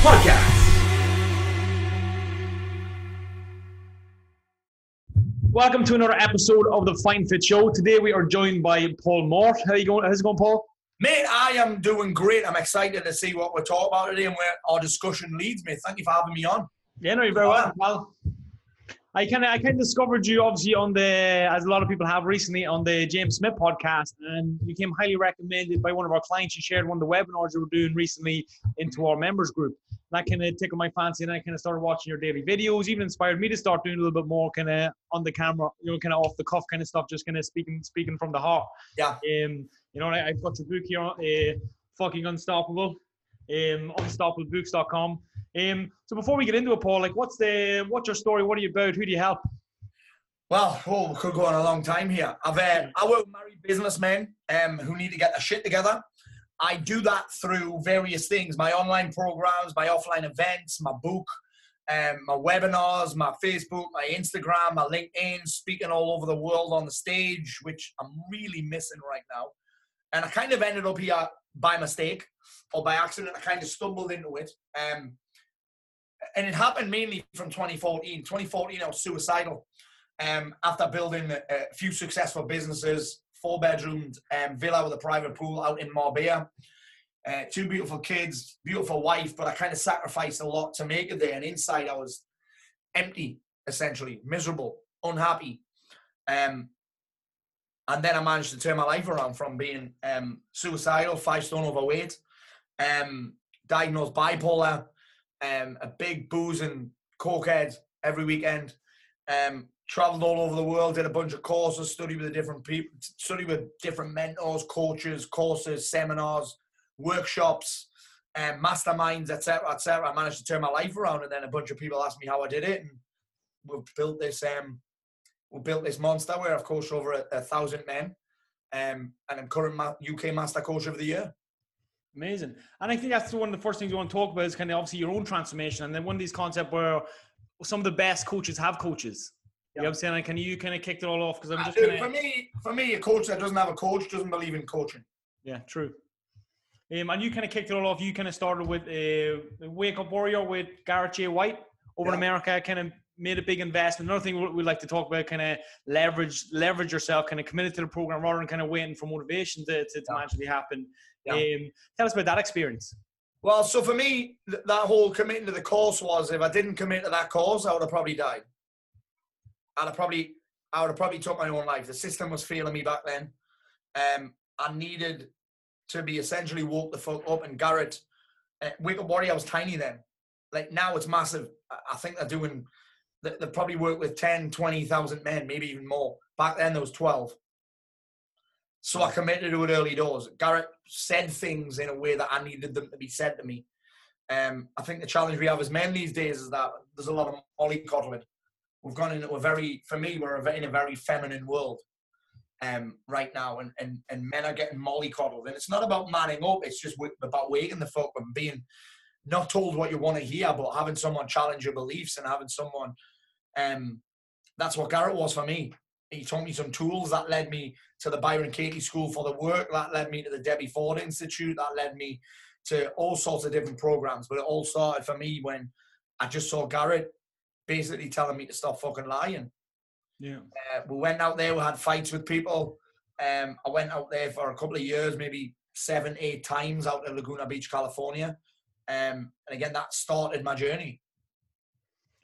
Podcast. Welcome to another episode of the Fine Fit Show. Today we are joined by Paul Mort. How you going? How's it going, Paul? Mate, I am doing great. I'm excited to see what we're talking about today and where our discussion leads me. Thank you for having me on. Yeah, no, you're very well. Well, I kind of I kind of discovered you obviously on the as a lot of people have recently on the James Smith podcast, and you came highly recommended by one of our clients. You shared one of the webinars you were doing recently into our members group. That kind of tickled my fancy, and I kind of started watching your daily videos. Even inspired me to start doing a little bit more kind of on the camera, you know, kind of off the cuff kind of stuff, just kind of speaking speaking from the heart. Yeah. Um, you know, I, I've got your book here, uh, fucking unstoppable. Um, unstoppablebooks.com. Um, so before we get into it, Paul, like, what's the what's your story? What are you about? Who do you help? Well, oh, we could go on a long time here. I've uh, I work with married businessmen um, who need to get their shit together. I do that through various things: my online programs, my offline events, my book, um, my webinars, my Facebook, my Instagram, my LinkedIn, speaking all over the world on the stage, which I'm really missing right now. And I kind of ended up here by mistake or by accident. I kind of stumbled into it. Um, and it happened mainly from 2014. 2014, I was suicidal um, after building a, a few successful businesses, four bedroomed um, villa with a private pool out in Marbella. Uh, two beautiful kids, beautiful wife, but I kind of sacrificed a lot to make it there. And inside, I was empty, essentially, miserable, unhappy. Um, and then I managed to turn my life around from being um, suicidal, five stone overweight, um, diagnosed bipolar, um, a big booze and cokehead every weekend. Um, traveled all over the world, did a bunch of courses, studied with different people, studied with different mentors, coaches, courses, seminars, workshops, um, masterminds, etc., etc. I managed to turn my life around, and then a bunch of people asked me how I did it, and we've built this. Um, we built this monster where I've coached over a, a thousand men, um, and I'm current ma- UK Master Coach of the Year. Amazing. And I think that's one of the first things you want to talk about is kind of obviously your own transformation, and then one of these concepts where some of the best coaches have coaches. You know what I'm saying? And can you kind of kicked it all off? Because I'm just kinda, for me, for me, a coach that doesn't have a coach doesn't believe in coaching. Yeah, true. Um, and you kind of kicked it all off. You kind of started with uh, Wake Up Warrior with Garrett J. White over in America. Kind of made a big investment. Another thing we- like to talk about, kind of leverage leverage yourself, kind of committed to the program rather than kind of waiting for motivation to, to, to Yeah. magically happen. Yeah. Um, tell us about that experience. Well, so for me, th- that whole committing to the course was if I didn't commit to that course, I would have probably died. I'd have probably, I would have probably took my own life. The system was failing me back then. Um, I needed to be essentially woke the fuck up. And Garrett, uh, Wake Up Warrior I was tiny then. Like now it's massive. I, think they're doing, they, they probably work with 10, 20,000 men, maybe even more. Back then there was 12. So I committed to it early doors. Garrett said things in a way that I needed them to be said to me. Um, I think the challenge we have as men these days is that there's a lot of mollycoddling. We've gone into a very, for me, we're in a very feminine world um, right now, and, and and men are getting mollycoddled. And it's not about manning up; it's just about waking the fuck up and being not told what you want to hear, but having someone challenge your beliefs and having someone. Um, that's what Garrett was for me. He taught me some tools that led me to the Byron Katie School for the Work. That led me to the Debbie Ford Institute. That led me to all sorts of different programs. But it all started for me when I just saw Garrett basically telling me to stop fucking lying. Yeah. Uh, we went out there, we had fights with people. Um, I went out there for a couple of years, maybe seven, eight times out in Laguna Beach, California. Um, and again, that started my journey.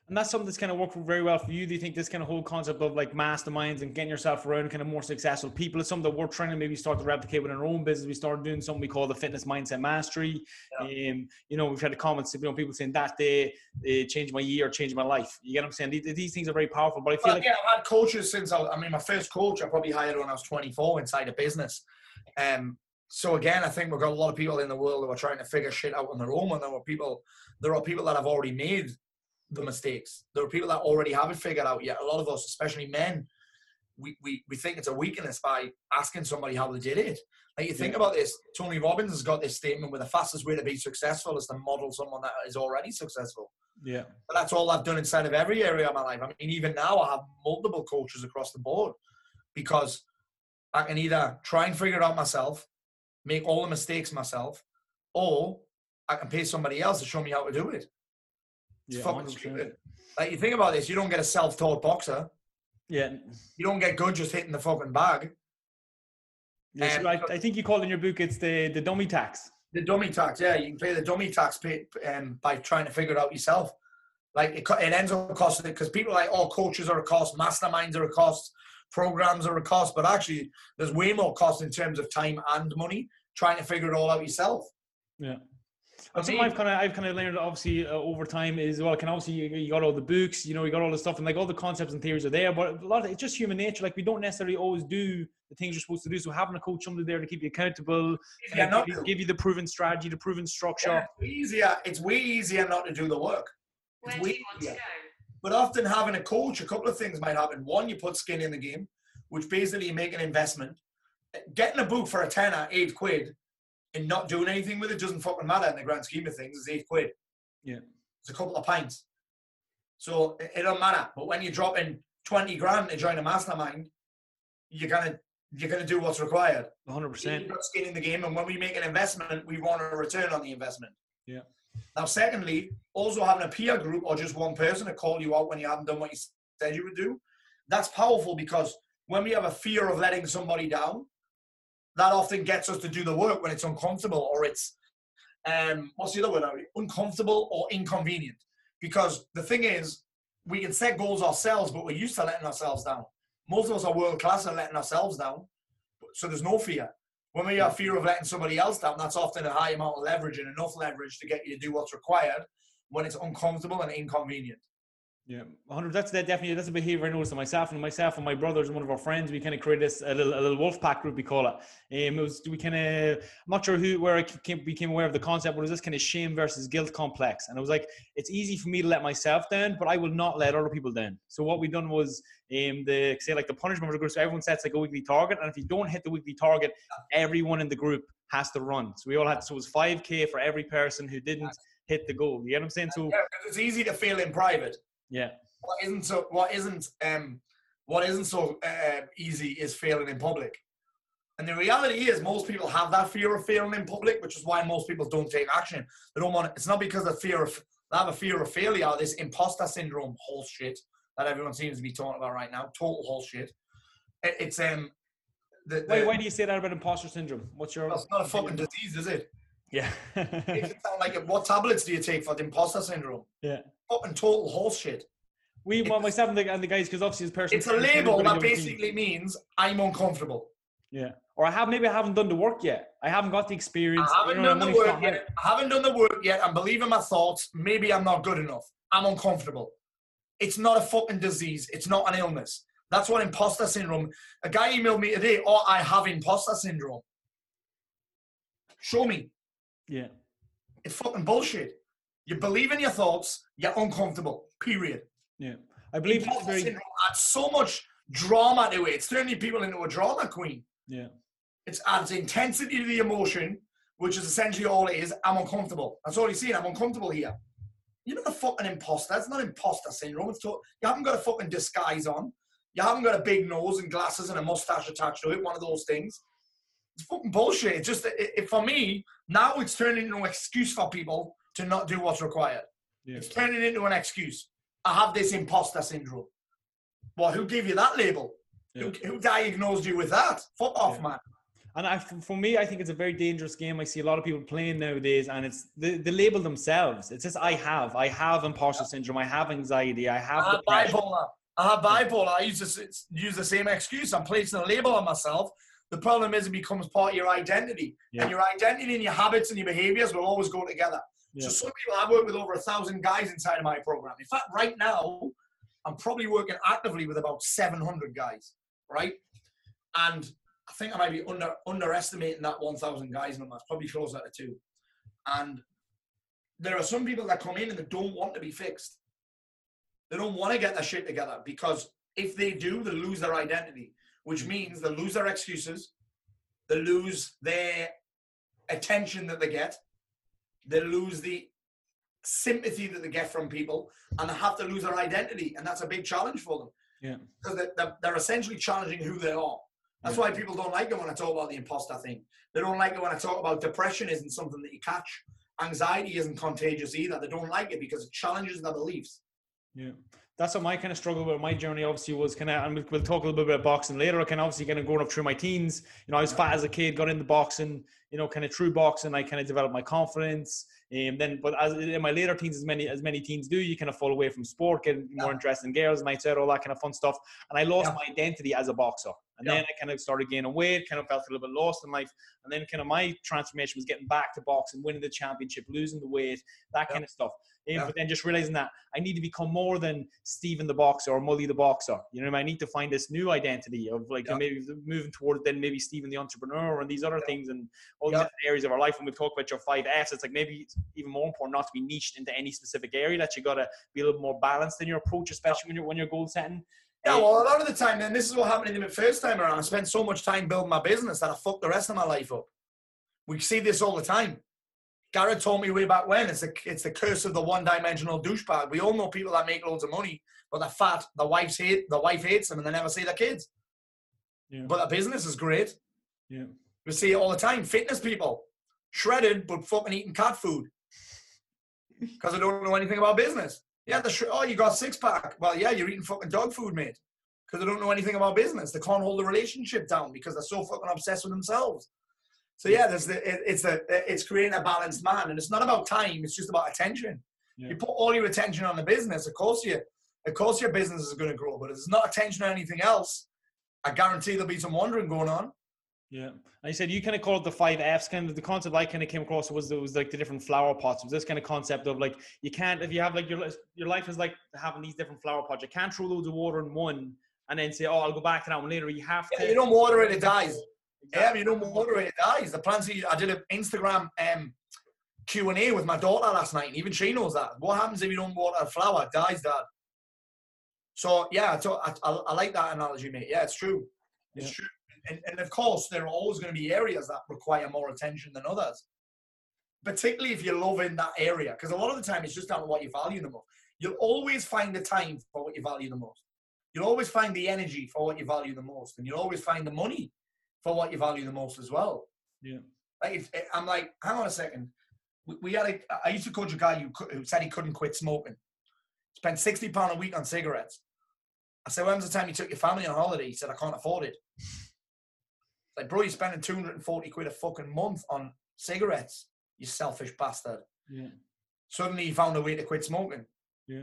And that's something that's kind of worked very well for you. Do you think this kind of whole concept of like masterminds and getting yourself around kind of more successful people is something that we're trying to maybe start to replicate within our own business? We started doing something we call the fitness mindset mastery. Um, you know, we've had the comments, you know, people saying that day uh, changed my year, changed my life. You get what I'm saying? These, these things are very powerful, but I feel Well, like yeah, I've had coaches since I, I mean, my first coach I probably hired when I was 24 inside a business. Um, so again, I think we've got a lot of people in the world who are trying to figure shit out on their own, and there are people, there are people that have already made the mistakes. There are people that already have it figured out. Yet a lot of us, especially men, we, we, we think it's a weakness by asking somebody how they did it. Like you think about this, Tony Robbins has got this statement where the fastest way to be successful is to model someone that is already successful. Yeah. But that's all I've done inside of every area of my life. I mean, even now I have multiple coaches across the board because I can either try and figure it out myself, make all the mistakes myself, or I can pay somebody else to show me how to do it. It's Yeah, fucking stupid. Like you think about this, you don't get a self-taught boxer. Yeah. You don't get good just hitting the fucking bag. Yes, Um, I, I think you call in your book it's the the dummy tax. The dummy tax, yeah, you can play the dummy tax pay, um, by trying to figure it out yourself. Like it, it ends up costing it because people are like, oh, coaches are a cost, masterminds are a cost, programs are a cost, but actually, there's way more cost in terms of time and money trying to figure it all out yourself. Yeah. I And something mean- I've kind of I've kind of learned obviously uh, over time is well, can obviously you, you got all the books, you know, you got all the stuff, and like all the concepts and theories are there, but a lot of it's just human nature. Like we don't necessarily always do the things you're supposed to do. So having a coach somebody there to keep you accountable, Yeah, kind not give, you, give you the proven strategy, the proven structure. Yeah, it's way easier. It's way easier not to do the work. It's way easier. But often having a coach, a couple of things might happen. One, you put skin in the game, which basically you make an investment. Getting a book for a tenner, eight quid, and not doing anything with it doesn't fucking matter in the grand scheme of things. It's eight quid. Yeah. It's a couple of pints. So it, it don't matter. But when you're dropping 20 grand to join a mastermind, you're gonna you're gonna do what's required. 100. percent You've got skin in the game, and when we make an investment, we want a return on the investment. Yeah. Now, secondly, also having a peer group or just one person to call you out when you haven't done what you said you would do, that's powerful because when we have a fear of letting somebody down, that often gets us to do the work when it's uncomfortable or it's um what's the other word? Uncomfortable or inconvenient. Because the thing is, we can set goals ourselves, but we're used to letting ourselves down. Most of us are world class at letting ourselves down, so there's no fear. When we have fear of letting somebody else down, that's often a high amount of leverage and enough leverage to get you to do what's required when it's uncomfortable and inconvenient. Yeah, 100. That's that definitely that's a behavior I noticed in myself and myself and my brothers and one of our friends. We kind of created this a little a little wolf pack group we call it. Um, it was we kind of I'm not sure who where I came, became aware of the concept, but it was this kind of shame versus guilt complex. And it was like it's easy for me to let myself down, but I will not let other people down. So what we done was um the say like the punishment was a group. So everyone sets like a weekly target, and if you don't hit the weekly target, everyone in the group has to run. So we all had so it was 5k for every person who didn't hit the goal. You get what I'm saying? So Yeah, it's easy to fail in private. Yeah. What isn't so what isn't um what isn't so uh, easy is failing in public. And the reality is, most people have that fear of failing in public, which is why most people don't take action. They don't want. It's not because of fear of they have a fear of failure. This imposter syndrome, whole shit that everyone seems to be talking about right now. Total whole shit. It, it's um. The, the, Why, why do you say that about imposter syndrome? What's your? It's not a fucking disease, is it? Yeah. It sound like it. What tablets do you take for the imposter syndrome? yeah. Fucking total horse shit. We, well, myself and the, and the guys, because obviously, as person, It's a label that basically means I'm uncomfortable. Yeah. Or I have maybe I haven't done the work yet. I haven't got the experience. I haven't you know, done the work yet. I haven't done the work yet. I'm believing my thoughts. Maybe I'm not good enough. I'm uncomfortable. It's not a fucking disease. It's not an illness. That's what imposter syndrome. A guy emailed me today, oh, I have imposter syndrome. Show me. Yeah. It's fucking bullshit. You believe in your thoughts, you're uncomfortable. Period. Yeah. I believe it's very. syndrome adds so much drama to it. It's turning people into a drama queen. Yeah. It adds intensity to the emotion, which is essentially all it is. I'm uncomfortable. That's all you're seeing. I'm uncomfortable here. You're not a fucking imposter. It's not imposter syndrome. It's to- you haven't got a fucking disguise on. You haven't got a big nose and glasses and a mustache attached to it. One of those things. It's fucking bullshit. It's just it, it, for me now. It's turning into an excuse for people to not do what's required. Yeah. It's turning into an excuse. I have this imposter syndrome. Well, who gave you that label? Who, who diagnosed you with that? Fuck off, Yeah. man. And I, for me, I think it's a very dangerous game. I see a lot of people playing nowadays, and it's the, the label themselves. It's just I have, I have imposter syndrome, I have anxiety, I have I have bipolar. I have bipolar. I use, this, use the same excuse. I'm placing a label on myself. The problem is it becomes part of your identity. Yeah. And your identity and your habits and your behaviors will always go together. Yeah. So some people, I work with over a thousand guys inside of my program. In fact, right now, I'm probably working actively with about 700 guys, right? And I think I might be under underestimating that 1,000 guys number. It's probably closer to two. And there are some people that come in and they don't want to be fixed. They don't want to get their shit together because if they do, they lose their identity, which means they lose their excuses, they lose their attention that they get, they lose the sympathy that they get from people, and they have to lose their identity. And that's a big challenge for them Yeah. because they- they're, they're essentially challenging who they are. That's why people don't like it when I talk about the imposter thing. They don't like it when I talk about depression isn't something that you catch. Anxiety isn't contagious either. They don't like it because it challenges their beliefs. Yeah, that's what my kind of struggle with my journey obviously was kind of, and we'll, we'll talk a little bit about boxing later. I kind of obviously kind of growing up through my teens. You know, I was fat as a kid, got into boxing. You know, kind of through boxing, I kind of developed my confidence. And then, but as in my later teens, as many as many teens do, you kind of fall away from sport, get more interested in girls, nights out, all that kind of fun stuff. And I lost Yeah. my identity as a boxer. And Yeah. then I kind of started gaining weight, kind of felt a little bit lost in life. And then kind of my transformation was getting back to boxing, winning the championship, losing the weight, that kind of stuff. And, Yeah. But then just realizing that I need to become more than Stephen the boxer or Mully the boxer. You know what I mean? I need to find this new identity of like Yeah. maybe moving toward then maybe Stephen the entrepreneur and these other things and all Yeah. the different areas of our life. When we talk about your five F's, it's like maybe it's even more important not to be niched into any specific area. That you got to be a little more balanced in your approach, especially when you're when you're goal setting. Yeah, well, a lot of the time, then this is what happened to me the first time around. I spent so much time building my business that I fucked the rest of my life up. We see this all the time. Garrett told me way back when it's the it's the curse of the one-dimensional douchebag. We all know people that make loads of money, but they're fat. The wives hate the wife hates them, and they never see their kids. Yeah. But the business is great. Yeah. We see it all the time. Fitness people, shredded but fucking eating cat food because they don't know anything about business. Yeah, the sh- oh, you got six pack. Well, yeah, you're eating fucking dog food, mate. Because they don't know anything about business. They can't hold the relationship down because they're so fucking obsessed with themselves. So yeah, there's the it, it's the it's creating a balanced man, and it's not about time. It's just about attention. Yeah. You put all your attention on the business, of course you, of course your business is going to grow. But if there's not attention on anything else, I guarantee there'll be some wandering going on. Yeah, and you said you kind of call it the five Fs. Kind of the concept I kind of came across was there was like the different flower pots. It was this kind of concept of like you can't if you have like your your life is like having these different flower pots. You can't throw loads of water in one and then say, oh, I'll go back to that one later. You have Yeah, to. you don't water it, it dies. Yeah, Exactly. but you don't water it, it dies. The plants. I did an Instagram um, Q and A with my daughter last night, and even she knows that. What happens if you don't water a flower? It dies, Dad. So yeah, so I, I, I like that analogy, mate. Yeah, it's true. It's Yeah. true. And, and of course, there are always going to be areas that require more attention than others. Particularly if you're loving that area, because a lot of the time it's just down to what you value the most. You'll always find the time for what you value the most. You'll always find the energy for what you value the most, and you'll always find the money for what you value the most as well. Yeah. Like if, I'm like, hang on a second. We, we had a. I used to coach a guy who, who said he couldn't quit smoking. Spent sixty pound a week on cigarettes. I said, when was the time you took your family on holiday? He said, I can't afford it. Like, bro, you're spending 240 quid a fucking month on cigarettes, you selfish bastard. Yeah. Suddenly he found a way to quit smoking. Yeah.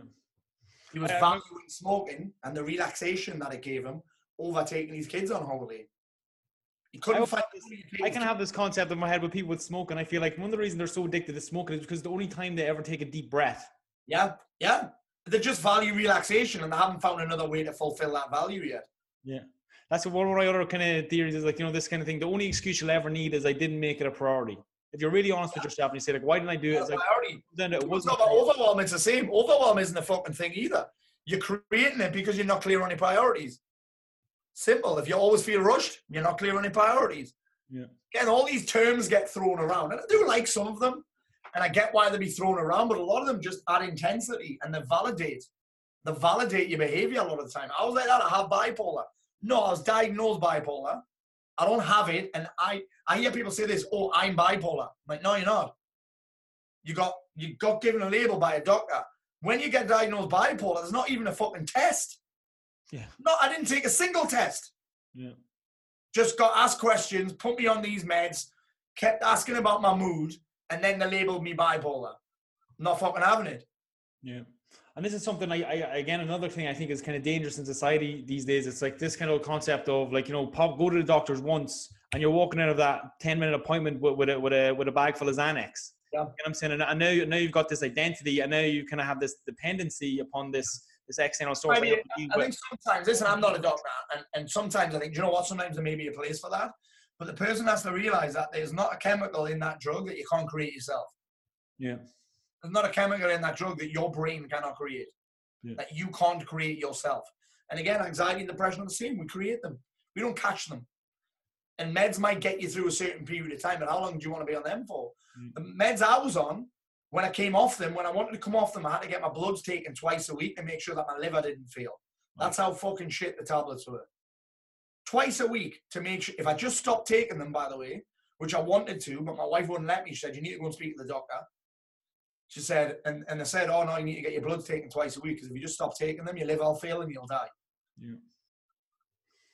He was Uh, valuing smoking and the relaxation that it gave him over taking his kids on holiday. He couldn't I- find the take I can have this concept in my head with people with smoke, and I feel like one of the reasons they're so addicted to smoking is because the only time they ever take a deep breath. Yeah, yeah. They just value relaxation and they haven't found another way to fulfill that value yet. Yeah. That's one of my other kind of theories is like, you know, this kind of thing. The only excuse you'll ever need is I didn't make it a priority. If you're really honest with yourself and you say, like, why didn't I do it? It's like, priority. then it wasn't. not overwhelm, it's the same. Overwhelm isn't a fucking thing either. You're creating it because you're not clear on your priorities. Simple. If you always feel rushed, you're not clear on your priorities. Yeah. Again, all these terms get thrown around, and I do like some of them, and I get why they be thrown around, but a lot of them just add intensity and they validate. They validate your behavior a lot of the time. I was like that, I have bipolar. No, I was diagnosed bipolar. I don't have it, and I I hear people say this, oh, I'm bipolar. I'm like, no, you're not. You got you got given a label by a doctor. When you get diagnosed bipolar, there's not even a fucking test. Yeah. No, I didn't take a single test. Yeah. Just got asked questions, put me on these meds, kept asking about my mood, and then they labeled me bipolar. not fucking having it. Yeah. And this is something I, I again another thing I think is kind of dangerous in society these days. It's like this kind of concept of like you know pop go to the doctors once and you're walking out of that ten minute appointment with, with a with a with a bag full of Xanax. Yeah. You know what I'm saying? And I know now you've got this identity, and now you kind of have this dependency upon this this external source. I, mean, I have to deal I think sometimes, listen, I'm not a doctor, and, and sometimes I think, do you know what? Sometimes there may be a place for that, but the person has to realize that there's not a chemical in that drug that you can't create yourself. yeah, There's not a chemical in that drug that your brain cannot create, Yeah. that you can't create yourself. And again, anxiety and depression are the same. We create them, we don't catch them. And meds might get you through a certain period of time, but how long do you want to be on them for? Mm. The meds I was on, when I came off them, when I wanted to come off them, I had to get my bloods taken twice a week to make sure that my liver didn't fail. That's how fucking shit the tablets were. Twice a week to make sure, if I just stopped taking them, by the way, which I wanted to, but my wife wouldn't let me. She said, You need to go and speak to the doctor. She said, and, and they said, Oh, no, you need to get your bloods taken twice a week because if you just stop taking them, your liver will fail and you'll die. yeah,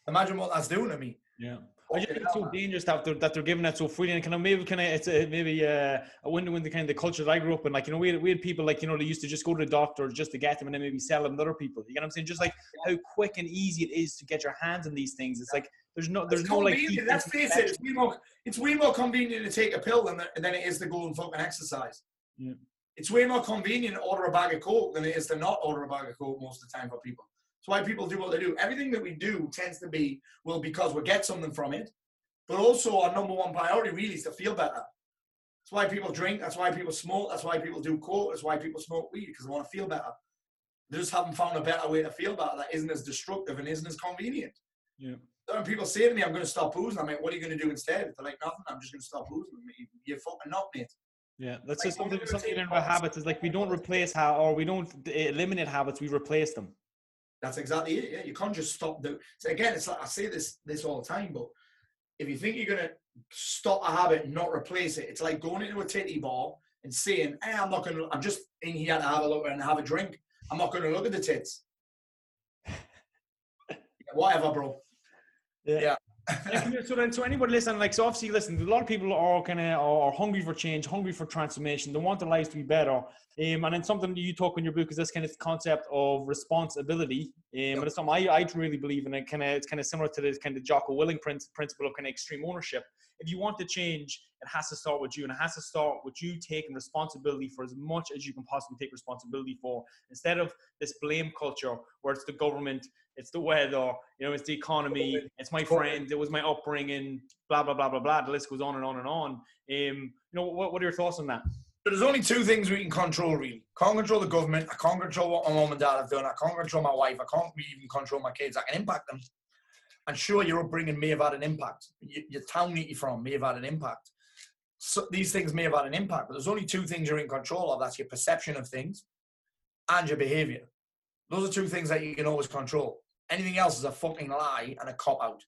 Imagine what that's doing to me. yeah. I just think it's so dangerous that they're, that they're giving it so freely and kind of maybe kind of it's a, maybe uh, a window into kind of the culture that I grew up in. Like you know, we had, we had people like you know they used to just go to the doctor just to get them and then maybe sell them to other people. You know what I'm saying? Just like how quick and easy it is to get your hands on these things. It's like there's no there's It's no like Let's face it, it's way, more, it's way more convenient to take a pill than, than it is to go and fucking exercise. Yeah. It's way more convenient to order a bag of Coke than it is to not order a bag of Coke most of the time for people. That's why people do what they do. Everything that we do tends to be, well, because we get something from it, but also our number one priority really is to feel better. That's why people drink. That's why people smoke. That's why people do coke. That's why people smoke weed because they want to feel better. They just haven't found a better way to feel better that isn't as destructive and isn't as convenient. Yeah. When people say to me, I'm going to stop boozing, I'm like, what are you going to do instead? They're like, nothing. I'm just going to stop boozing. You're fucking not, mate. Yeah, that's Like, just something something in about policy. habits is like we don't replace how or we don't eliminate habits, we replace them. That's exactly it. Yeah, you can't just stop the. So again, it's like I say this this all the time, but if you think you're gonna stop a habit and not replace it, it's like going into a titty bar and saying, "Hey, I'm not gonna. I'm just in here to have a look and have a drink. I'm not gonna look at the tits." Yeah, whatever, bro. Yeah, come so then, so anybody listening, like, so obviously, listen, a lot of people are kind of are hungry for change, hungry for transformation. They want their lives to be better. Um, and then something that you talk in your book is this kind of concept of responsibility. Um, and it's something I, I really believe in. It kind of it's kind of similar to this kind of Jocko Willink prin- principle of kind of extreme ownership. If you want to change, it has to start with you, and it has to start with you taking responsibility for as much as you can possibly take responsibility for, instead of this blame culture where it's the government, it's the weather, you know, it's the economy, it's my friends, it was my upbringing, blah blah blah blah blah. The list goes on and on and on. Um, you know, what, what are your thoughts on that? But there's only two things we can control, really. Can't control the government. I can't control what my mom and dad have done. I can't control my wife. I can't even control my kids. I can impact them. And sure, your upbringing may have had an impact. Your town that you're from may have had an impact. So these things may have had an impact, but there's only two things you're in control of. That's your perception of things and your behavior. Those are two things that you can always control. Anything else is a fucking lie and a cop out.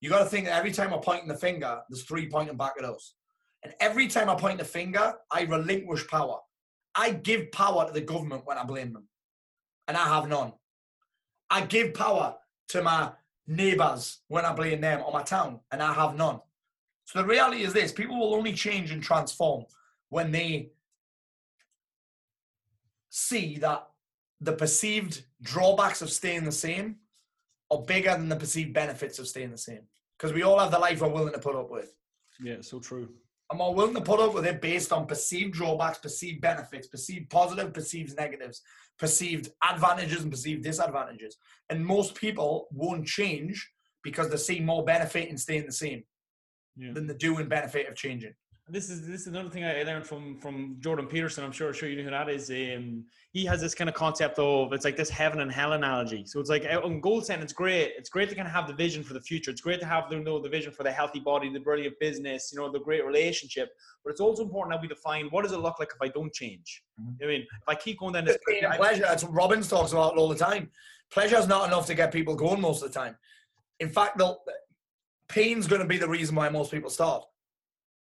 You got to think that every time I point the finger, there's three pointing back at us. And every time I point the finger, I relinquish power. I give power to the government when I blame them, and I have none. I give power to my neighbors when I blame them or my town, and I have none. So the reality is this people will only change and transform when they see that the perceived drawbacks of staying the same are bigger than the perceived benefits of staying the same. Because we all have the life we're willing to put up with. Yeah, so true. I'm more willing to put up with it based on perceived drawbacks, perceived benefits, perceived positive, perceived negatives, perceived advantages and perceived disadvantages. And most people won't change because they see more benefit in staying the same Yeah. than they do in benefit of changing. This is this is another thing I learned from from Jordan Peterson. I'm sure sure you know who that is. Um, he has this kind of concept of it's like this heaven and hell analogy. So it's like uh, on goal setting, it's great. It's great to kind of have the vision for the future. It's great to have the, you know, the vision for the healthy body, the brilliant business, you know, the great relationship. But it's also important that we define what does it look like if I don't change. I mean, if I keep going down this, It's pain and pleasure. That's what Robbins talks about all the time. Pleasure is not enough to get people going most of the time. In fact, they'll- pain's going to be the reason why most people start.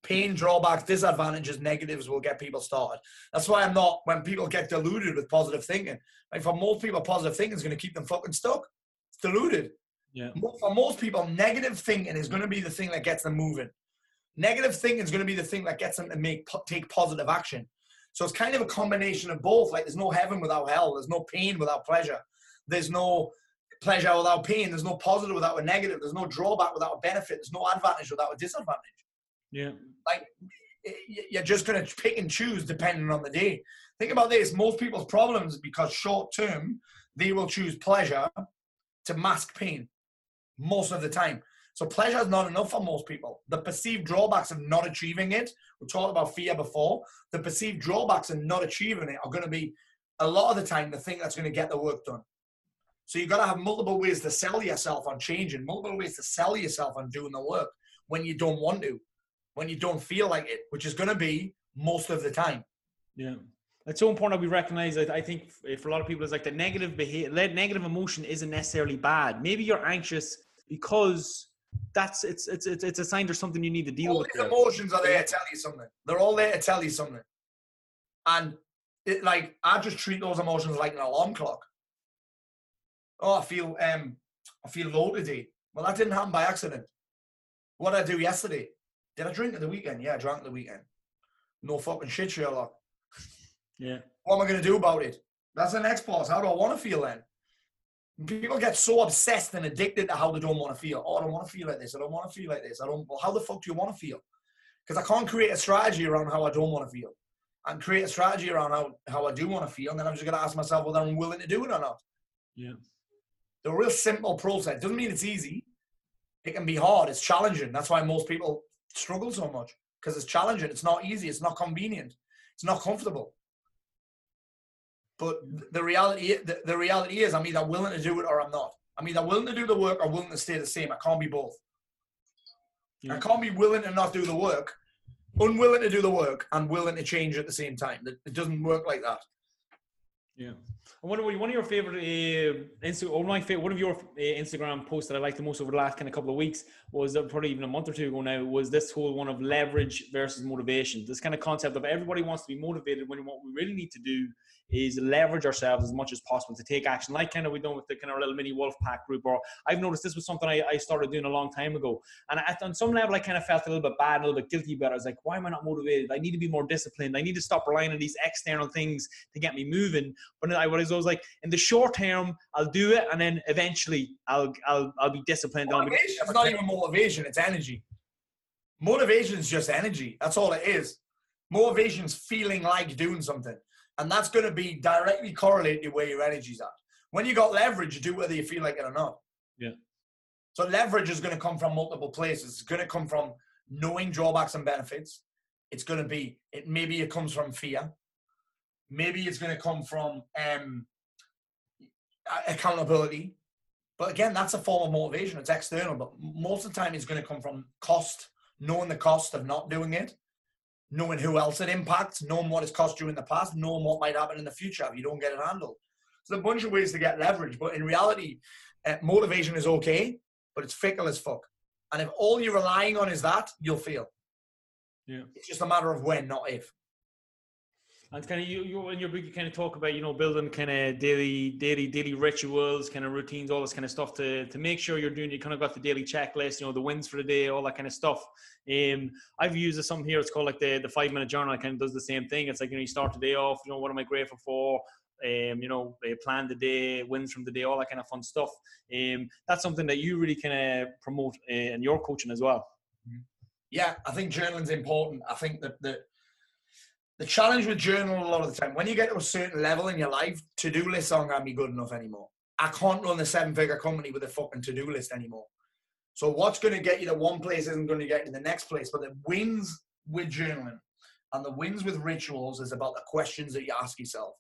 Pain, drawbacks, disadvantages, negatives will get people started. That's why I'm not, when people get deluded with positive thinking, like for most people, positive thinking is going to keep them fucking stuck. It's deluded. yeah, For most people, negative thinking is going to be the thing that gets them moving. Negative thinking is going to be the thing that gets them to make take positive action. So it's kind of a combination of both. Like there's no heaven without hell. There's no pain without pleasure. There's no pleasure without pain. There's no positive without a negative. There's no drawback without a benefit. There's no advantage without a disadvantage. Yeah, Like you're just going to pick and choose depending on the day. Think about this: most people's problems because short term they will choose pleasure to mask pain most of the time. So pleasure is not enough for most people. The perceived drawbacks of not achieving it, we talked about fear before, the perceived drawbacks of not achieving it are going to be a lot of the time the thing that's going to get the work done. So you've got to have multiple ways to sell yourself on changing, multiple ways to sell yourself on doing the work when you don't want to, when you don't feel like it, which is going to be most of the time. Yeah. It's so important that we recognize that I think for a lot of people it's like the negative behavior negative emotion isn't necessarily bad. Maybe you're anxious because that's it's it's it's, it's a sign there's something you need to deal all with. these there. emotions are there to tell you something. They're all there to tell you something. And it, like I just treat those emotions like an alarm clock. Oh, I feel um I feel low today. Well, that didn't happen by accident. What did I do yesterday? Did I drink at the weekend? Yeah, I drank at the weekend. No fucking shit, Sherlock. Yeah. What am I going to do about it? That's the next pause. How do I want to feel then? People get so obsessed and addicted to how they don't want to feel. Oh, I don't want to feel like this. I don't want to feel like this. I don't. Well, how the fuck do you want to feel? Because I can't create a strategy around how I don't want to feel. and create a strategy around how, how I do want to feel, and then I'm just going to ask myself whether I'm willing to do it or not. Yeah. The real simple process doesn't mean it's easy. It can be hard. It's challenging. That's why most people struggle so much because it's challenging. It's not easy. It's not convenient. It's not comfortable. But the reality, the, the reality is, I'm either willing to do it or I'm not. I'm either willing to do the work or willing to stay the same. I can't be both. Yeah. I can't be willing to not do the work, unwilling to do the work, and willing to change at the same time. It, it doesn't work like that. Yeah. And one of one of your favorite uh, my favorite, one of your uh, Instagram posts that I liked the most over the last kind of couple of weeks was uh, probably even a month or two ago now was this whole one of leverage versus motivation. This kind of concept of everybody wants to be motivated when what we really need to do is leverage ourselves as much as possible to take action, like kind of we done with the kind of little mini wolf pack group. Or I've noticed this was something I, I started doing a long time ago, and at, on some level I kind of felt a little bit bad, a little bit guilty about it. I was like, why am I not motivated? I need to be more disciplined. I need to stop relying on these external things to get me moving. But I was always like, in the short term, I'll do it, and then eventually I'll I'll I'll be disciplined. Motivation is not even motivation, it's energy. Motivation is just energy. That's all it is. Motivation's feeling like doing something. And that's going to be directly correlated to where your energy's at. When you got leverage, you do whether you feel like it or not. Yeah. So leverage is going to come from multiple places. It's going to come from knowing drawbacks and benefits. It's going to be, it maybe it comes from fear. Maybe it's going to come from um, accountability. But again, that's a form of motivation. It's external, but most of the time it's going to come from cost, knowing the cost of not doing it, knowing who else it impacts, knowing what it's cost you in the past, knowing what might happen in the future if you don't get it handled. There's a bunch of ways to get leverage, but in reality, uh, motivation is okay, but it's fickle as fuck. And if all you're relying on is that, you'll fail. Yeah. It's just a matter of when, not if. And kind of you, you in your book, you kind of talk about you know building kind of daily, daily, daily rituals, kind of routines, all this kind of stuff to to make sure you're doing. You kind of got the daily checklist, you know, the wins for the day, all that kind of stuff. Um, I've used something here. It's called like the the five minute journal. It kind of does the same thing. It's like you know you start the day off. You know what am I grateful for? Um, you know, uh, plan the day, wins from the day, all that kind of fun stuff. Um, that's something that you really kind of promote uh, in your coaching as well. Yeah, I think journaling's important. I think that the the challenge with journaling a lot of the time, when you get to a certain level in your life, to-do lists aren't gonna be good enough anymore. I can't run a seven-figure company with a fucking to-do list anymore. So what's gonna get you to one place isn't gonna get you to the next place. But the wins with journaling and the wins with rituals is about the questions that you ask yourself.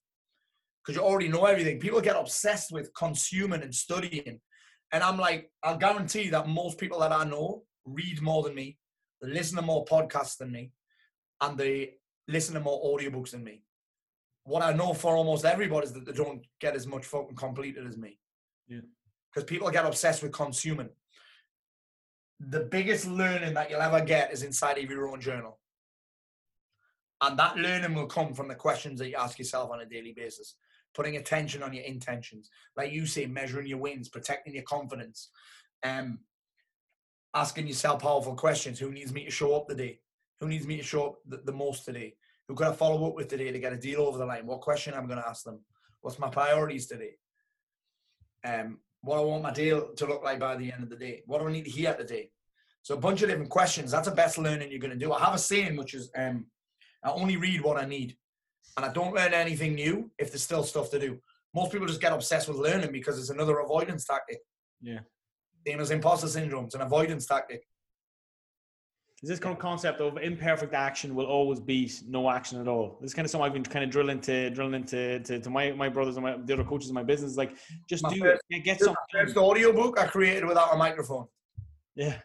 Because you already know everything. People get obsessed with consuming and studying. And I'm like, I'll guarantee that most people that I know read more than me, they listen to more podcasts than me, and they listen to more audiobooks than me. What I know for almost everybody is that they don't get as much fucking completed as me. Yeah. Because people get obsessed with consuming. The biggest learning that you'll ever get is inside of your own journal. And that learning will come from the questions that you ask yourself on a daily basis. Putting attention on your intentions. Like you say, measuring your wins, protecting your confidence. Um, asking yourself powerful questions. Who needs me to show up today? Who needs me to show up the, the most today? Who can I follow up with today to get a deal over the line? What question I'm going to ask them? What's my priorities today? Um, what I want my deal to look like by the end of the day? What do I need to hear today? So a bunch of different questions. That's the best learning you're going to do. I have a saying which is, um, I only read what I need, and I don't learn anything new if there's still stuff to do. Most people just get obsessed with learning because it's another avoidance tactic. Yeah. Same as imposter syndrome, it's an avoidance tactic. Is this kind of concept of imperfect action will always beat no action at all? This is kind of something I've been kind of drilling into, drilling into to, to my, my brothers and my, the other coaches in my business. Like, just My do first- it. Get something. first audio book I created without a microphone. Yeah.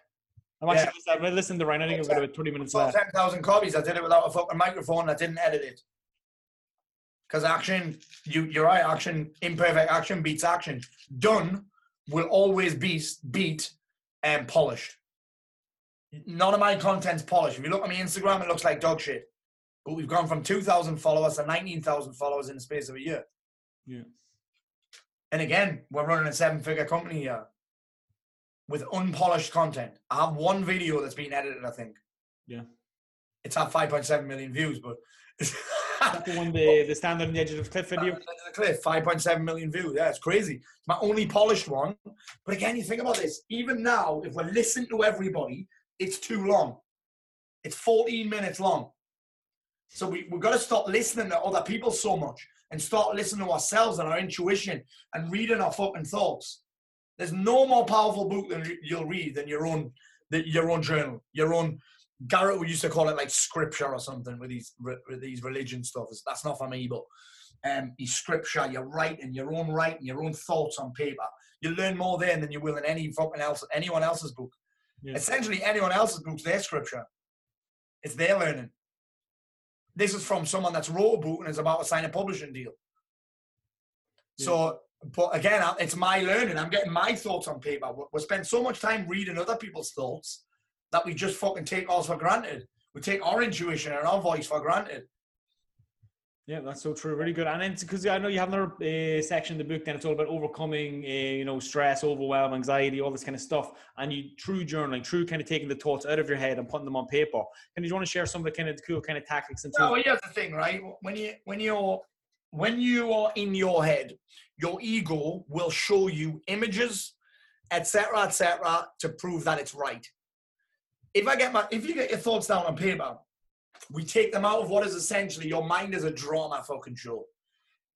I'm actually I'm listening to right. now. I think I've got about 20 minutes left. 10,000 copies. I did it without a fucking microphone. I didn't edit it. Because action, you, you're right, action, imperfect action beats action. Done will always be beat and polished. None of my content's polished. If you look at my Instagram, it looks like dog shit. But we've gone from 2,000 followers to 19,000 followers in the space of a year. Yeah. And again, we're running a seven figure company here with unpolished content. I have one video that's been edited, I think. Yeah. It's had 5.7 million views, but the one, the, the stand on the edge of the cliff video. Of the cliff, 5.7 million views. Yeah, it's crazy. It's my only polished one. But again, you think about this. Even now, if we're listening to everybody, it's too long. It's 14 minutes long. So we, we've got to stop listening to other people so much and start listening to ourselves and our intuition and reading our fucking thoughts. There's no more powerful book than you- you'll read than your own, the, your own journal, your own. Garrett we used to call it like scripture or something with these with these religion stuff. That's not for me, but um, your scripture, your writing, your own writing, your own thoughts on paper. You learn more then than you will in any fucking else, anyone else's book. Yeah. Essentially, anyone else's book's their scripture. It's their learning. This is from someone that's wrote a book and is about to sign a publishing deal. So, but again, it's my learning. I'm getting my thoughts on paper. We- We spend so much time reading other people's thoughts that we just fucking take ours for granted. We take our intuition and our voice for granted. Yeah, that's so true. Really good. And then because I know you have another uh, section in the book, then it's all about overcoming, uh, you know, stress, overwhelm, anxiety, all this kind of stuff. And you true journaling, true kind of taking the thoughts out of your head and putting them on paper. And you want to share some of the kind of cool kind of tactics and tools? well, here's the thing, right? When you when you're when you are in your head, your ego will show you images, etc., etc., to prove that it's right. If I get my if you get your thoughts down on paper, we take them out of what is essentially your mind is a drama fucking show.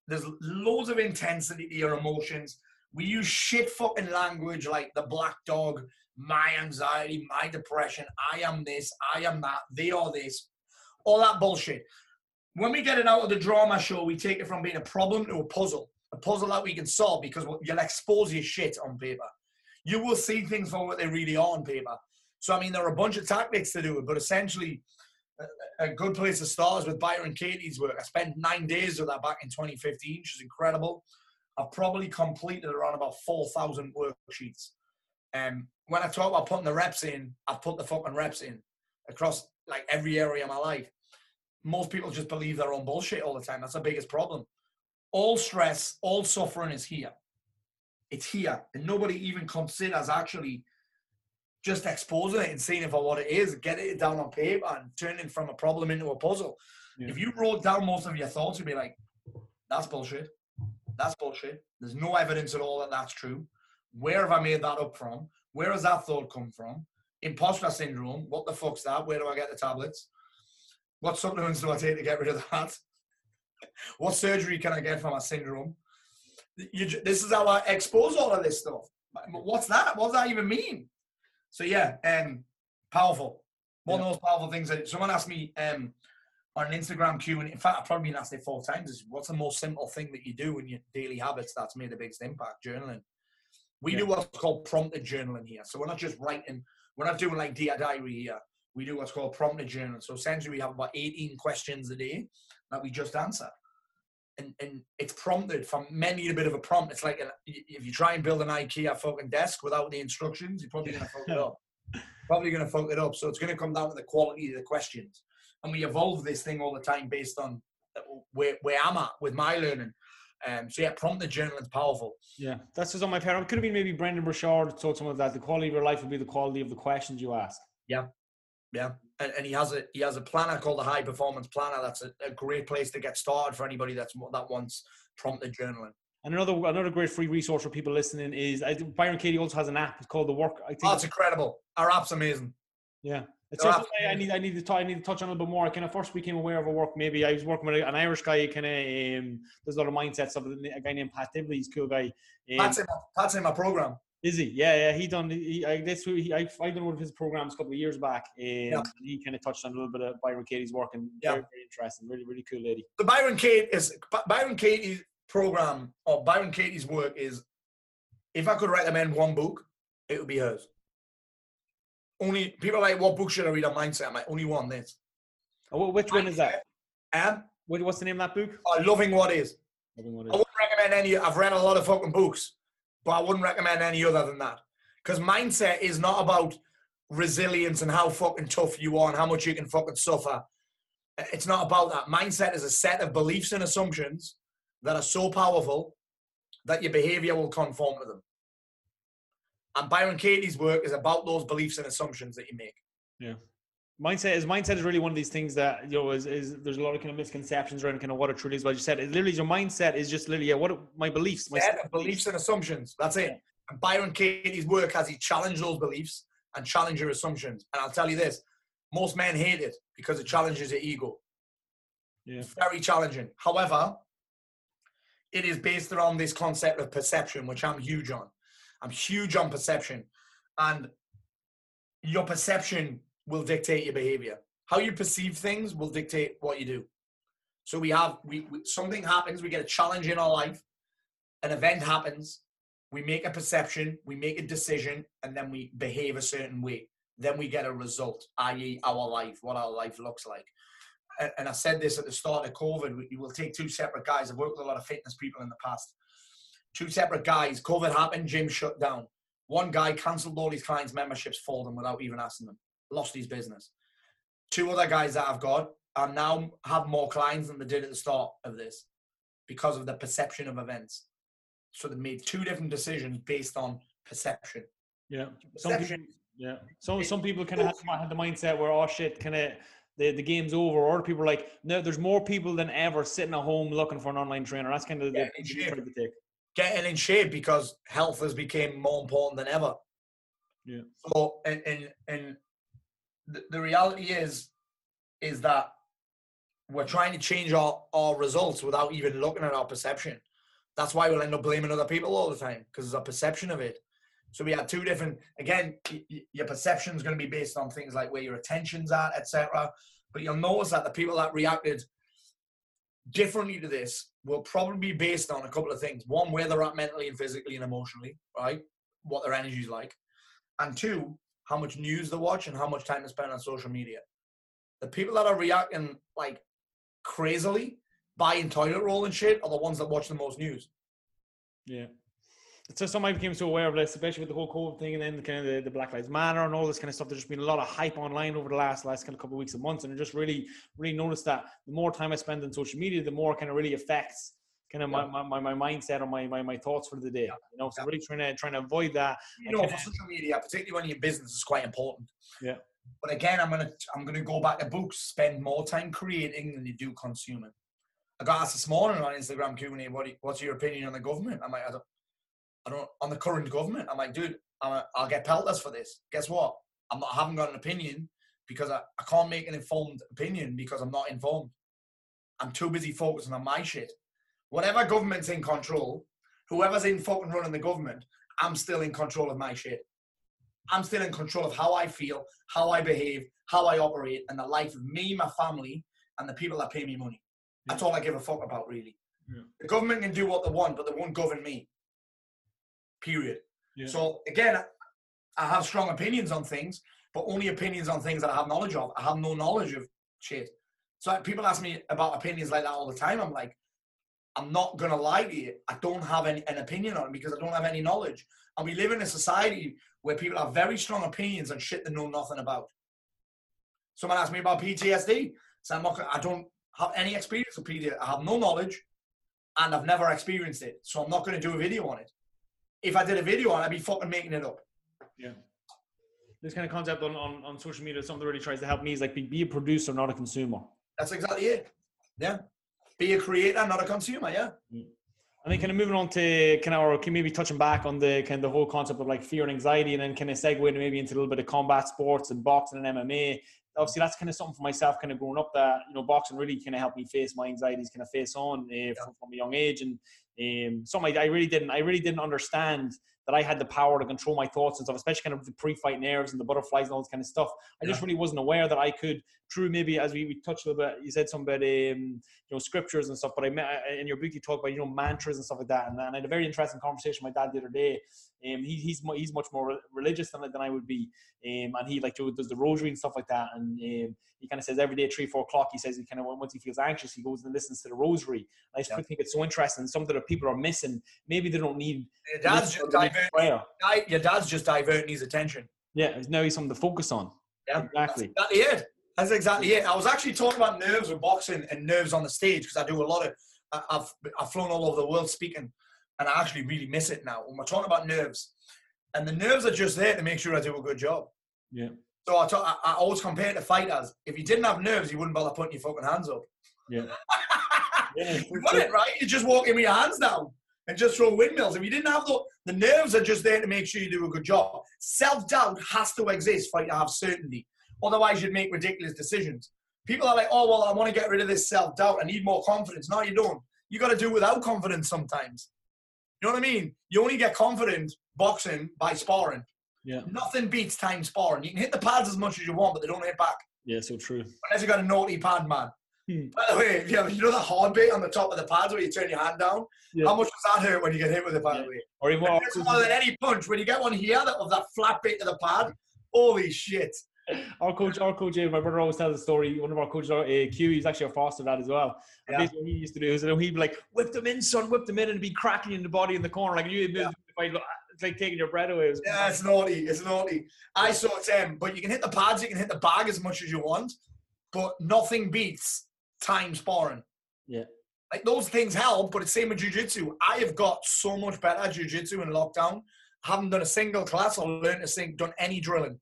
There's loads of intensity to your emotions. We use shit fucking language like the black dog, my anxiety, my depression, I am this, I am that, they are this, all that bullshit. When we get it out of the drama show, we take it from being a problem to a puzzle, a puzzle that we can solve because you'll expose your shit on paper. You will see things for what they really are on paper. So, I mean, there are a bunch of tactics to do it, but essentially, a- good place to start is with Byron Katie's work. I spent nine days with that back in 2015. which is incredible. I've probably completed around about 4,000 worksheets. Um, when I talk about putting the reps in, I've put the fucking reps in across like every area of my life. Most people just believe their own bullshit all the time. That's the biggest problem. All stress, all suffering is here. It's here. And nobody even considers actually just exposing it and seeing it for what it is, get it down on paper and turning from a problem into a puzzle. Yeah. If you wrote down most of your thoughts, you'd be like, that's bullshit. That's bullshit. There's no evidence at all that that's true. Where have I made that up from? Where has that thought come from? Imposter syndrome. What the fuck's that? Where do I get the tablets? What supplements do I take to get rid of that? what surgery can I get for my syndrome? You, this is how I expose all of this stuff. What's that? What does that even mean? So yeah, um, powerful. One of the most powerful things that someone asked me um, on an Instagram Q, and in fact, I've probably been asked it four times. Is what's the most simple thing that you do in your daily habits that's made the biggest impact? Journaling. We do what's called prompted journaling here. So we're not just writing. We're not doing like dear diary here. We do what's called prompted journaling. So essentially, we have about 18 questions a day that we just answer. And, and it's prompted from many a bit of a prompt. It's like a, if you try and build an IKEA fucking desk without the instructions, you're probably going to fuck it up. Probably going to fuck it up. So it's going to come down to the quality of the questions. And we evolve this thing all the time based on uh, where, where I'm at with my learning. Um, so yeah, prompt the journal is powerful. Yeah, that's just on my parent. Could have been maybe Brendon Burchard told some of that. The quality of your life will be the quality of the questions you ask. Yeah, yeah, and, and he has a he has a planner called the High Performance Planner. That's a, a great place to get started for anybody that's that wants prompted journaling. And another another great free resource for people listening is I Byron Katie also has an app. It's called the Work. I think. Oh, it's incredible. Our app's amazing. yeah, It's They're something I, I need. I need to. Talk, I need to touch on a little bit more. I kind of first became aware of a work. Maybe I was working with an Irish guy. Kind of um, there's a lot of mindset stuff. A guy named Pat Dibley. He's a cool guy. Um, Pat's in my, Pat's in my program. Is he? Yeah, yeah. He done. He, I this. He, I I done one of his programs a couple of years back. Um, Yeah. and he kind of touched on a little bit of Byron Katie's work and Yeah. very, very interesting. Really, really cool lady. The Byron Kate is Byron Katie's program or Byron Katie's work is. If I could recommend one book, it would be hers. Only people are like, what book should I read on mindset? I'm like, only one. This. Oh, wh- which one is that? And what's the name of that book? uh, loving what is. I know what I is. wouldn't recommend any. I've read a lot of fucking books, but I wouldn't recommend any other than that. Because mindset is not about resilience and how fucking tough you are and how much you can fucking suffer. It's not about that. Mindset is a set of beliefs and assumptions that are so powerful that your behavior will conform to them. And Byron Katie's work is about those beliefs and assumptions that you make. Yeah. Mindset is mindset is really one of these things that you know is, is there's a lot of kind of misconceptions around kind of what it truly is. But you said it literally your mindset is just literally yeah, what are my beliefs, my of beliefs and assumptions. That's it. And Byron Katie's work has he challenged those beliefs and challenge your assumptions. And I'll tell you this: most men hate it because it challenges your ego. Yeah. It's very challenging. However, it is based around this concept of perception, which I'm huge on. I'm huge on perception, and your perception will dictate your behavior. How you perceive things will dictate what you do. So we have we, we something happens, we get a challenge in our life, an event happens, we make a perception, we make a decision, and then we behave a certain way. Then we get a result, i.e., our life, what our life looks like. And, and I said this at the start of COVID. We, will take two separate guys. I've worked with a lot of fitness people in the past. Two separate guys. COVID happened. Gym shut down. One guy cancelled all his clients' memberships for them without even asking them. Lost his business. Two other guys that I've got are now have more clients than they did at the start of this because of the perception of events. So they made two different decisions based on perception. Yeah. Some people, Perception. yeah. So some people kind of have, have the mindset where oh shit, kind of the, the game's over. Or people are like no, there's more people than ever sitting at home looking for an online trainer. That's kind of the the in view shape. trying to take. Getting in shape because health has become more important than ever. Yeah. So and and, and the, reality is is that we're trying to change our, our results without even looking at our perception. That's why we'll end up blaming other people all the time because it's a perception of it. So we had two different. Again, your perception is going to be based on things like where your attention's at, etc. But you'll notice that the people that reacted differently to this will probably be based on a couple of things. One, where they're at mentally and physically and emotionally, right? What their energy's like, and two, how much news they watch and how much time they spend on social media. The people that are reacting like crazily, buying toilet roll and shit, are the ones that watch the most news. Yeah. So somebody became so aware of this, especially with the whole COVID thing, and then kind of the, the Black Lives Matter and all this kind of stuff. There's just been a lot of hype online over the last last kind of couple of weeks and months, and I just really really noticed that the more time I spend on social media, the more kind of really affects kind of my, my, my, my mindset or my, my, my thoughts for the day. You know, so Yeah. really trying to trying to avoid that. You know, for social media, particularly when you're business, is quite important. Yeah. But again, I'm gonna I'm gonna go back to books. Spend more time creating than you do consuming. I got asked this morning on Instagram Q and A, what you- what's your opinion on the government? I'm like, I don't, I don't on the current government. I'm like, dude, I'm a, I'll get pelters for this. Guess what? I'm not. I haven't got an opinion because I, I can't make an informed opinion because I'm not informed. I'm too busy focusing on my shit. Whatever government's in control, whoever's in fucking running the government, I'm still in control of my shit. I'm still in control of how I feel, how I behave, how I operate, and the life of me, my family, and the people that pay me money. That's all I give a fuck about, really. Yeah. The government can do what they want, but they won't govern me. Period. Yeah. So again, I have strong opinions on things, but only opinions on things that I have knowledge of. I have no knowledge of shit. So people ask me about opinions like that all the time. I'm like, I'm not gonna lie to you. I don't have any, an opinion on it because I don't have any knowledge. And we live in a society where people have very strong opinions on shit they know nothing about. Someone asked me about PTSD. So I'm not, I don't have any experience with PTSD. I have no knowledge and I've never experienced it. So I'm not going to do a video on it. If I did a video on it, I'd be fucking making it up. Yeah. This kind of concept on, on, on social media, something that really tries to help me is like be, be a producer, not a consumer. That's exactly it. Yeah. Be a creator, not a consumer. Yeah. And And then kind of moving on to kind of, or can maybe touching back on the kind of the whole concept of like fear and anxiety, and then kind of segue maybe into a little bit of combat sports and boxing and MMA. Obviously, that's kind of something for myself, kind of growing up that you know, boxing really kind of helped me face my anxieties, kind of face on uh, yeah. from, from, a young age, and um, something I, I really didn't, I really didn't understand that I had the power to control my thoughts and stuff, especially kind of the pre-fight nerves and the butterflies and all this kind of stuff. I yeah. just really wasn't aware that I could, through maybe as we, we touched a little bit, you said something about um, you know scriptures and stuff, but I met in your book you talk about you know mantras and stuff like that, and, and I had a very interesting conversation with my dad the other day. Um, he, he's he's much more religious than, than I would be, um, and he like does the rosary and stuff like that, and um, he kind of says every day three four o'clock he says he kind of once he feels anxious he goes and listens to the rosary. And I just yeah. think it's so interesting, something that people are missing. Maybe they don't need. Dad's just diverting. Your dad's just diverting his attention. Yeah, now he's something to focus on. Yeah, exactly. That's exactly it. That's exactly it. I was actually talking about nerves with boxing and nerves on the stage because I do a lot of. I've I've flown all over the world speaking, and I actually really miss it now. When we're talking about nerves, and the nerves are just there to make sure I do a good job. Yeah. So I, talk, I, I always compare it to fighters. If you didn't have nerves, you wouldn't bother putting your fucking hands up. Yeah. yeah you wouldn't, right? You just walk in with your hands down and just throw windmills. If you didn't have the, the nerves are just there to make sure you do a good job. Self doubt has to exist for you to have certainty. Otherwise, you'd make ridiculous decisions. People are like, oh, well, I want to get rid of this self doubt. I need more confidence. No, you don't. You got to do without confidence sometimes. You know what I mean? You only get confident boxing by sparring. Yeah. Nothing beats time sparring. You can hit the pads as much as you want, but they don't hit back. Yeah, so true. Unless you got a naughty pad man. Hmm. By the way, you know, you know the hard bit on the top of the pads where you turn your hand down? Yeah. How much does that hurt when you get hit with it, by yeah. the way? Or even more than any punch. When you get one here of that flat bit of the pad, holy shit. Our coach, our coach, my brother always tells the story. One of our coaches, uh, Q, he's actually a foster dad as well. Yeah. What he used to do is he'd be like, "Whip them in, son, whip them in," and be cracking in the body in the corner like you. Yeah. It's like taking your breath away. It yeah, it's naughty. It's naughty. I saw it, um, but you can hit the pads, you can hit the bag as much as you want, but nothing beats time sparring. Yeah. Like those things help, but it's same with jujitsu. I have got so much better at jujitsu in lockdown. haven't done a single class or learned a thing, done any drilling.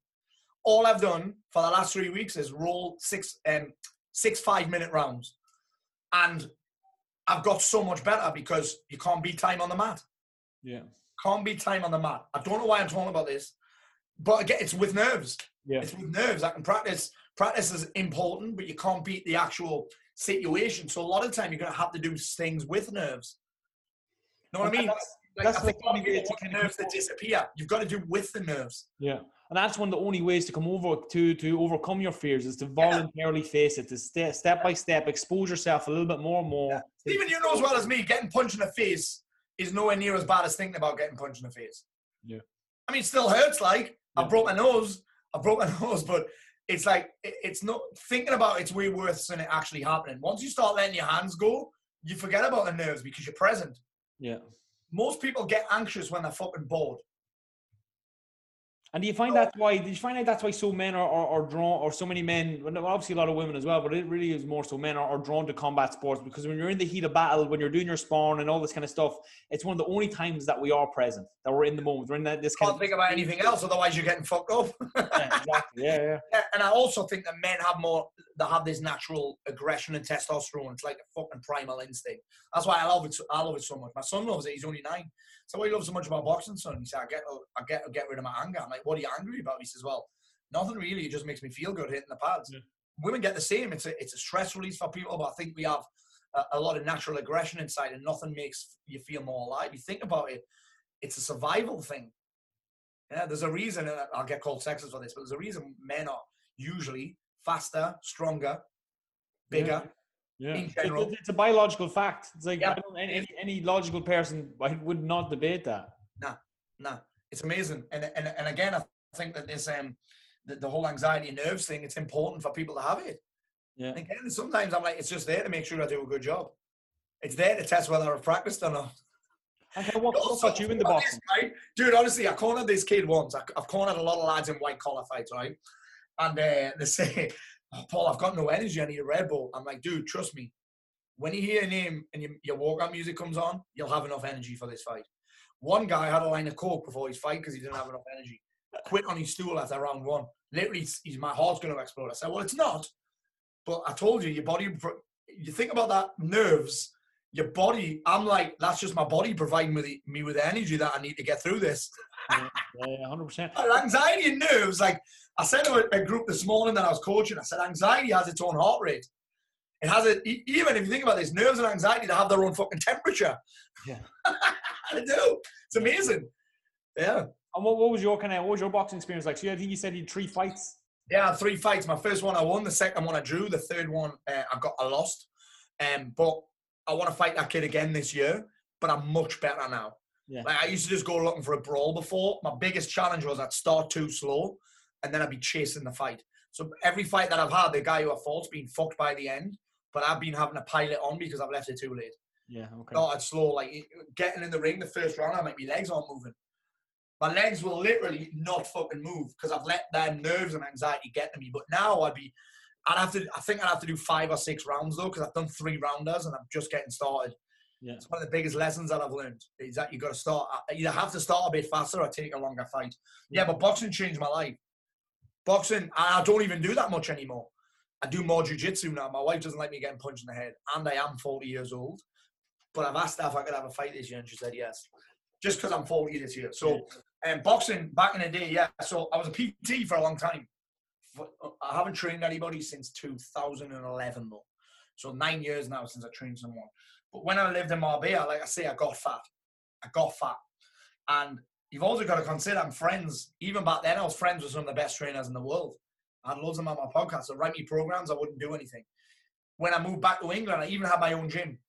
All I've done for the last three weeks is roll six um, six five minute rounds. And I've got so much better because you can't beat time on the mat. Yeah. Can't beat time on the mat. I don't know why I'm talking about this, but again, it's with nerves. Yeah. It's with nerves. I can practice. Practice is important, but you can't beat the actual situation. So a lot of the time, you're going to have to do things with nerves. You know what I mean? That's, like, that's I think the only way to kind of nerves that disappear. You've got to do with the nerves. Yeah, and that's one of the only ways to come over to to overcome your fears is to voluntarily yeah. face it, to step step by step, expose yourself a little bit more and more. Yeah. Stephen, you know as well as me, getting punched in the face is nowhere near as bad as thinking about getting punched in the face. Yeah, I mean, it still hurts. Like yeah. I broke my nose, I broke my nose, but it's like it's not thinking about it's way worse than it actually happening. Once you start letting your hands go, you forget about the nerves because you're present. Yeah. Most people get anxious when they're fucking bored. And do you find oh. that's why? Do you find out that's why so men are, are, are drawn, or so many men? Well, obviously a lot of women as well, but it really is more so men are, are, drawn to combat sports because when you're in the heat of battle, when you're doing your spawn and all this kind of stuff, it's one of the only times that we are present, that we're in the moment. We're in that, this kind Can't of think about anything else, otherwise you're getting fucked up. yeah, exactly. Yeah, yeah. And I also think that men have more, they have this natural aggression and testosterone. It's like a fucking primal instinct. That's why I love it. I love it so much. My son loves it. He's only nine. So what he loves so much about boxing, son. He said, I get, I get, I get rid of my anger. I'm like, what are you angry about? He says, well, nothing really. It just makes me feel good hitting the pads. Yeah. Women get the same. It's a, it's a stress release for people, but I think we have a, a, lot of natural aggression inside, and nothing makes you feel more alive. You think about it, it's a survival thing. Yeah, there's a reason. I'll get called sexist for this, but there's a reason men are usually faster, stronger, bigger. Yeah. Yeah, it's, it's, a biological fact. It's like yeah. any, any logical person would not debate that. Nah, nah, it's amazing. And and, and again, I think that this um the, the whole anxiety and nerves thing, it's important for people to have it. Yeah. And again, sometimes I'm like, it's just there to make sure I do a good job. It's there to test whether I've practiced or not. Okay, what, what got you in the box? Right? Dude, honestly, I cornered this kid once. I, have cornered a lot of lads in white collar fights, right? And uh, they say, oh, Paul, I've got no energy. I need a Red Bull. I'm like, dude, trust me. When you hear a name and your, your walkout music comes on, you'll have enough energy for this fight. One guy had a line of coke before his fight because he didn't have enough energy. Quit on his stool after round one. Literally, he's, my heart's going to explode. I said, well, it's not. But I told you, your body, you think about that nerves, your body, I'm like, that's just my body providing me, the, me with the energy that I need to get through this. Yeah, yeah, hundred percent. anxiety and nerves, like I said to a, group this morning that I was coaching, I said anxiety has its own heart rate. It has it, even if you think about this, nerves and anxiety, they have their own fucking temperature. Yeah. they do. It's amazing. Yeah. And what, what was your kind of what was your boxing experience like? So I think you said you had three fights. Yeah, I had three fights. My first one I won. The second one I drew. The third one uh, I got I lost. Um, but I want to fight that kid again this year. But I'm much better now. Yeah. Like I used to just go looking for a brawl before. My biggest challenge was I'd start too slow, and then I'd be chasing the fight. So every fight that I've had, the guy who I fought's been fucked by the end. But I've been having to pile it on because I've left it too late. Yeah. Okay. Started slow, like getting in the ring the first round, I make my legs aren't moving. My legs will literally not fucking move because I've let their nerves and anxiety get to me. But now I'd be, I'd have to, I think I'd have to do five or six rounds though because I've done three rounders and I'm just getting started. Yeah. It's one of the biggest lessons that I've learned is that you've got to start, uh, you either have to start a bit faster or take a longer fight. Yeah, but boxing changed my life. Boxing, I don't even do that much anymore. I do more jujitsu now. My wife doesn't like me getting punched in the head, and I am 40 years old. But I've asked her if I could have a fight this year, and she said yes, just because I'm 40 this year. So, um, boxing back in the day, yeah. So I was a PT for a long time. I haven't trained anybody since 2011 though. So nine years now since I trained someone. But when I lived in Marbella, like I say, I got fat. I got fat, and you've also got to consider I'm friends. Even back then, I was friends with some of the best trainers in the world. I had loads of them on my podcast. So write me programs, I wouldn't do anything. When I moved back to England, I even had my own gym,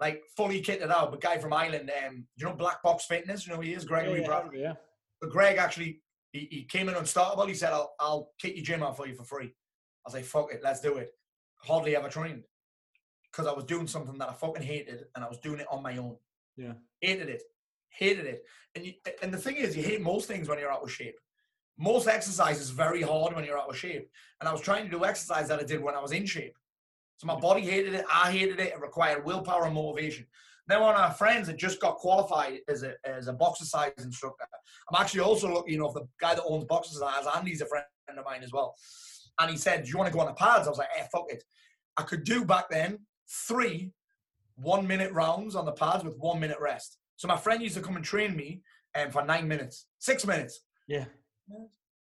like fully kitted out. But guy from Ireland, um, you know Black Box Fitness, you know who he is, Gregory yeah, Bradley. yeah. But Greg actually, he, he came in unstartable. He said, I'll, I'll kick your gym out for you for free. I was like, fuck it, let's do it. Hardly ever trained because I was doing something that I fucking hated and I was doing it on my own. Yeah. Hated it. Hated it. And you, and the thing is, you hate most things when you're out of shape. Most exercise is very hard when you're out of shape. And I was trying to do exercise that I did when I was in shape. So my body hated it. I hated it. It required willpower and motivation. Then one of our friends that just got qualified as a as a boxercise instructor. I'm actually also lucky enough the guy that owns boxercise, Andy's a friend of mine as well. And he said, "Do you want to go on the pads?" I was like, "Eh, fuck it." I could do back then three one minute rounds on the pads with one minute rest. So my friend used to come and train me um, for nine minutes, six minutes. Yeah.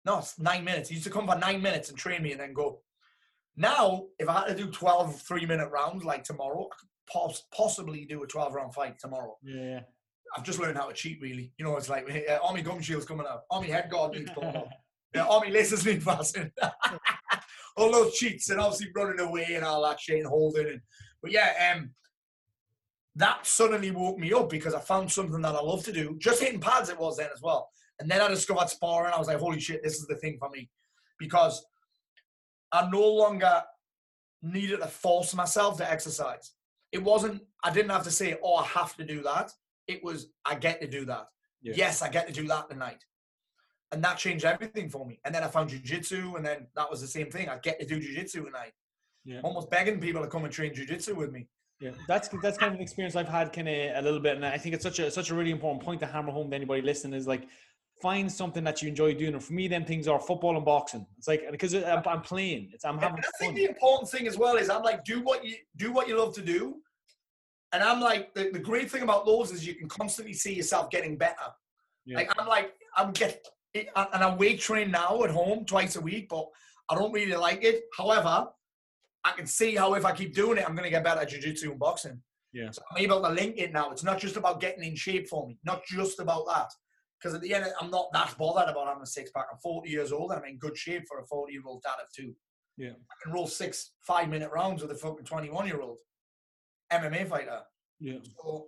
No, it's nine minutes. He used to come for nine minutes and train me and then go. Now, if I had to do 12 three minute rounds like tomorrow, I could pos- possibly do a 12 round fight tomorrow. Yeah. I've just learned how to cheat, really. You know, it's like uh, Army gum shield's coming up, Army head guard needs pulling up, yeah, Army laces need fastened. all those cheats and obviously running away and all that shit and holding. And, but yeah, um, that suddenly woke me up because I found something that I love to do. Just hitting pads it was then as well. And then I discovered sparring. I was like, holy shit, this is the thing for me. Because I no longer needed to force myself to exercise. It wasn't, I didn't have to say, oh, I have to do that. It was, I get to do that. Yeah. Yes, I get to do that tonight. And that changed everything for me. And then I found jujitsu, and then that was the same thing. I get to do jujitsu tonight. Yeah. Almost begging people to come and train jujitsu with me. Yeah, that's that's kind of an experience I've had kind of a little bit, and I think it's such a such a really important point to hammer home to anybody listening is like find something that you enjoy doing. And for me, then things are football and boxing. It's like because I'm, I'm playing, it's I'm having I think fun. the important thing as well is I'm like, do what you do what you love to do. And I'm like, the, the great thing about those is you can constantly see yourself getting better. Yeah. Like I'm like, I'm get and I weight train now at home twice a week, but I don't really like it. However, I can see how if I keep doing it, I'm going to get better at jiu-jitsu and boxing. Yeah. So I'm able to link it now. It's not just about getting in shape for me. Not just about that. Because at the end, I'm not that bothered about having a six pack. I'm 40 years old and I'm in good shape for a 40 year old dad of two. Yeah. I can roll six five minute rounds with a fucking 21 year old MMA fighter. Yeah. So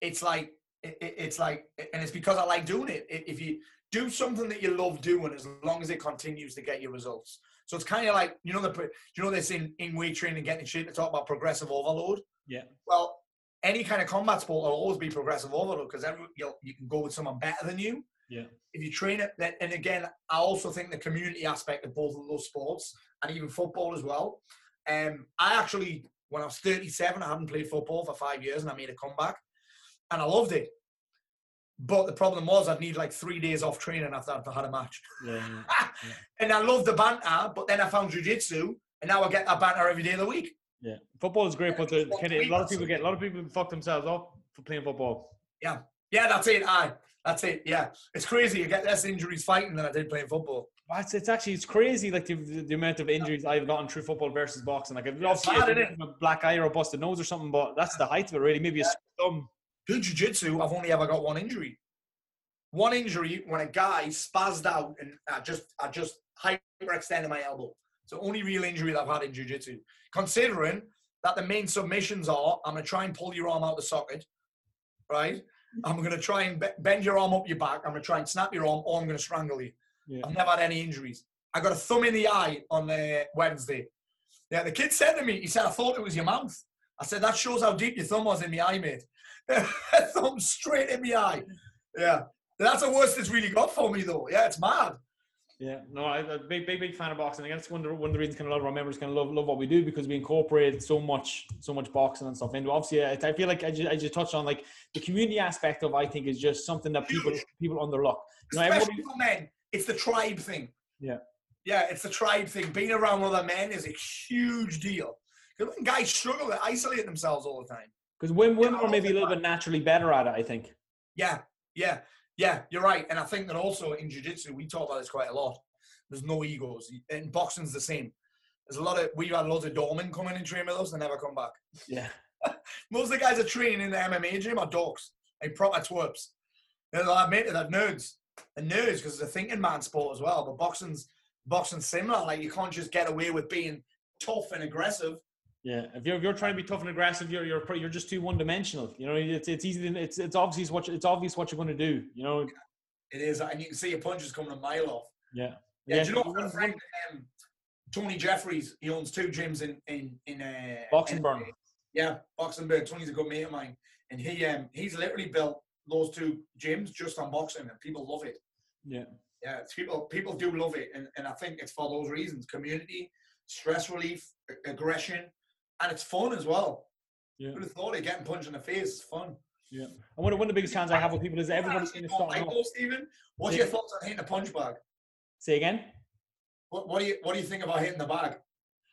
it's like it, it- it's like, and it's because I like doing it. If you do something that you love doing, as long as it continues to get you results. So it's kind of like you know the you know this in in weight training, getting in shape to talk about progressive overload. Yeah. Well, any kind of combat sport will always be progressive overload because you you can go with someone better than you. Yeah. If you train it, then and again, I also think the community aspect of both of those sports and even football as well. Um, I actually, when I was 37, I hadn't played football for five years, and I made a comeback, and I loved it. But the problem was, I'd need like three days off training after I'd had a match. Yeah. and I loved the banter, but then I found jujitsu, and now I get that banter every day of the week. Yeah, football is great, but the, kind a lot of people get a lot of people fuck themselves up for playing football. Yeah, yeah, that's it. Aye, that's it. Yeah, it's crazy. You get less injuries fighting than I did playing football. It's, it's actually it's crazy like the, the amount of injuries I've gotten through football versus boxing. Like I've obviously bad, a black eye or a busted nose or something, but that's the height of it really. Maybe a thumb. Do jiu-jitsu, I've only ever got one injury. One injury when a guy spazzed out and I just I just hyperextended my elbow. It's the only real injury that I've had in jiu-jitsu. Considering that the main submissions are, I'm gonna try and pull your arm out the socket, right? I'm gonna try and bend your arm up your back. I'm gonna try and snap your arm, or I'm gonna strangle you. Yeah. I've never had any injuries. I got a thumb in the eye on uh, Wednesday. Yeah, the kid said to me, he said, I thought it was your mouth. I said, that shows how deep your thumb was in the eye, mate. thumb straight in the eye. Yeah. That's the worst it's really got for me, though. Yeah, it's mad. Yeah, no, I- I'm a big, big, big fan of boxing. I guess one of the, one of the reasons kind of a lot of our members kind of love, love what we do because we incorporate so much, so much boxing and stuff into. Obviously, I, I feel like I just, I just touched on like the community aspect of. I think is just something that people Huge. people underlook. You know, Especially everybody, for men. It's the tribe thing. Yeah. Yeah, it's the tribe thing. Being around other men is a huge deal. Because when guys struggle, they isolate themselves all the time. because women, women Yeah, are maybe a little bit naturally better at it. I think. Yeah, yeah, yeah, you're right. And I think that also in jiu-jitsu, we talk about this quite a lot. There's no egos. In boxing's the same. There's a lot of, we've had loads of doormen come in and train with us, they never come back. Yeah. Most of the guys are training in the MMA gym are dorks, like proper twerps. They'll admit it, they're nerds. They're nerds because it's a thinking man sport as well. But boxing's boxing's similar. Like you can't just get away with being tough and aggressive. Yeah, if you're, if you're trying to be tough and aggressive, you're you're you're just too one dimensional. You know, it's it's easy. To, it's it's obvious what you- it's obvious what you're going to do. You know. It is, and you can see your punches coming a mile off. Yeah. Yeah, do you know I've got a friend, um, Tony Jeffries? He owns two gyms in in in uh, Box 'N Burn. Yeah, Box 'N Burn. Tony's a good mate of mine, and he um he's literally built those two gyms just on boxing, and people love it. Yeah. Yeah, it's people people do love it, and, and I think it's for those reasons: community, stress relief, aggression, and it's fun as well. Yeah. Who'd have thought it? Getting punched in the face is fun. Yeah. And one of, one of the biggest challenge I have with people is everybody's Actually, in a don't starting like off. Stephen. What's Yeah. your thoughts on hitting a punch bag? Say again. What, what do you what do you think about hitting the bag?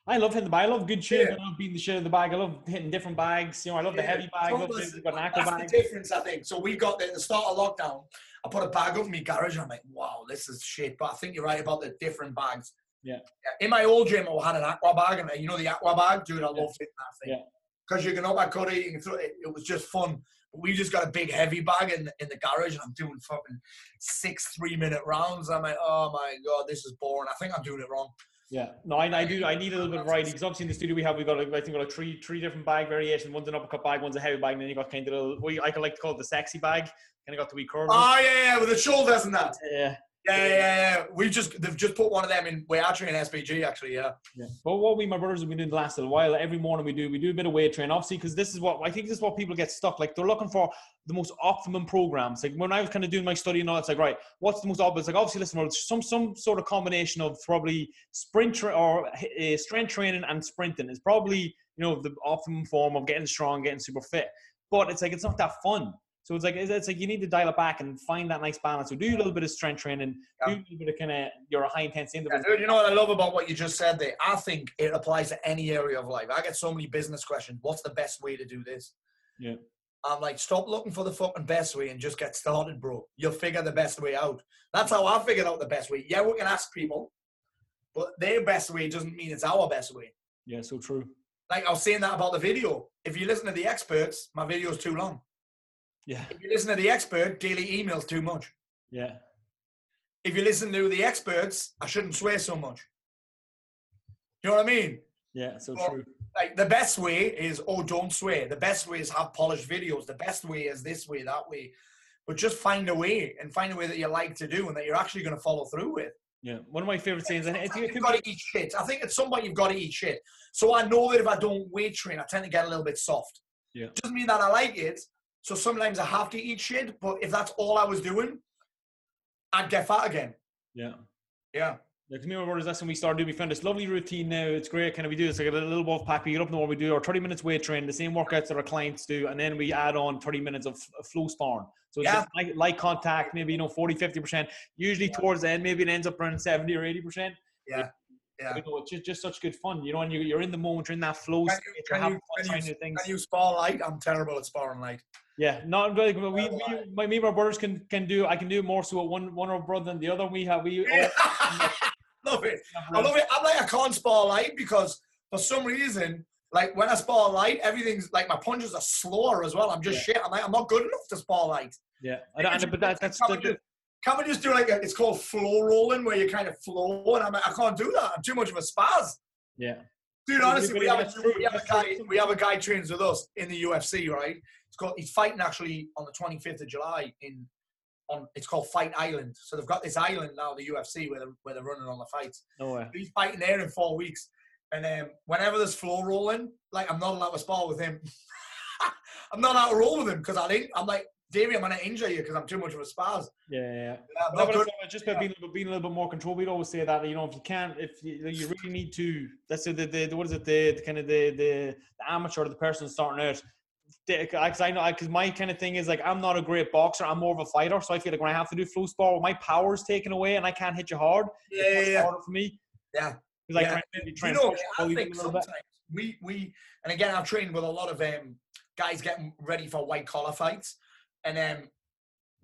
I love hitting the bag. I love good shit. Yeah. I love beating the shit in the bag. I love hitting different bags. You know, I love the heavy bag. I love Thomas, the, got an aqua that's bag. the difference, I think. So we got the, the start of lockdown. I put a bag up in my garage, and I'm like, wow, this is shit. But I think you're right about the different bags. Yeah. In my old gym, I had an aqua bag, and uh, you know the aqua bag, dude. I Yeah. loved hitting that thing. Yeah. Because you can uppercut it, you can throw it. It was just fun. But we just got a big heavy bag in in the garage, and I'm doing fucking six three minute rounds. I'm like, oh my god, this is boring. I think I'm doing it wrong. Yeah. No, I, I do. I need a little bit of variety because obviously in the studio we have we got like, I think we got like three three different bag variations. One's an uppercut bag, one's a heavy bag, and then you got kind of the what I like to call it the sexy bag. Kind of got the wee curve. Oh yeah, yeah, with the shoulders and that. yeah. Yeah, yeah, yeah. yeah. We just they've just put one of them in. We're actually in actually. Yeah. Yeah. But what we, my brothers, have been doing the last little while, every morning we do, we do a bit of weight training, obviously, because this is what I think this is what people get stuck. Like they're looking for the most optimum programs. Like when I was kind of doing my study and all, it's like, right, what's the most obvious? Like obviously, listen, well, some some sort of combination of probably sprint tra- or uh, strength training and sprinting is probably you know the optimum form of getting strong, getting super fit. But it's like it's not that fun. So it's like it's like you need to dial it back and find that nice balance. So do a little bit of strength training, do a little bit of kind of your high intensity Yeah, dude, you know what I love about what you just said there? I think it applies to any area of life. I get so many business questions. What's the best way to do this? Yeah. I'm like, stop looking for the fucking best way and just get started, bro. You'll figure the best way out. That's how I figured out the best way. Yeah, we can ask people, but their best way doesn't mean it's our best way. Yeah, so true. Like I was saying that about the video. If you listen to the experts, my video's too long. Yeah, If you listen to the expert, daily emails too much. yeah. If you listen to the experts, I shouldn't swear so much. You know what I mean? Yeah, so Well, true. like the best way is oh don't swear the best way is have polished videos the best way is this way that way but just find a way and find a way that you like to do and that you're actually going to follow through with Yeah, one of my favorite things. and you've got to eat shit i think at some point you've got to eat shit so i know that if i don't weight train i tend to get a little bit soft Yeah. doesn't mean that i like it so sometimes i have to eat shit but if that's all i was doing i'd get fat again yeah. yeah Like to me, and my brothers, that's when we started doing. We found this lovely routine now. It's great. Kind of we do this like a little wolf pack. We get up in the morning, we do our 30 minutes weight training, the same workouts that our clients do, and then we add on 30 minutes of flow sparring. So it's Yeah. just light, light contact, maybe you know 40, 50 percent. Usually towards the end, maybe it ends up around 70 or 80 percent. Yeah. Yeah. You know, it's just, just such good fun, you know, and you, you're in the moment, you're in that flow Can state, you, can, you, can, trying you, can you spar light? I'm terrible at sparring light. Yeah, not like we, we, Oh, my, me and my brothers can, can do. I can do more so at one one of our brother than the other. We have we. all- love it. I love it. I'm like I can't spar light because for some reason, like when I spar light, everything's like my punches are slower as well. I'm just shit. I'm like I'm not good enough to spar light. yeah, I don't, and- but that, that's Can the, can we just do like a, it's called flow rolling where you kind of flow and I'm like I can't do that. I'm too much of a spaz. yeah. Dude, honestly, we have, a, we have a guy. We have a guy trains with us in the UFC, right? It's called. He's fighting actually on the 25th of July in. On it's called Fight Island. So they've got this island now, the UFC, where they're, where they're running all the fights. No way. He's fighting there in four weeks, and um, whenever there's flow rolling, like I'm not allowed to spar with him. I'm not allowed to roll with him because I think I'm like Davey, I'm gonna injure you because I'm too much of a spaz. Yeah, yeah. yeah. Yeah, I'm No, but good. it's it's just about being, being a little bit more control. We'd always say that you know if you can't, if you, you really need to, let's say the, the, the what is it, the, the kind of the, the the amateur, or the person starting out. Because I know, because my kind of thing is like I'm not a great boxer. I'm more of a fighter, so I feel like when I have to do flow spar, my power's taken away and I can't hit you hard. Yeah, it's yeah, much yeah. for me. Yeah. Because Yeah. I try, maybe try you know, I think a bit. sometimes we we and again I've trained with a lot of um guys getting ready for white collar fights, and um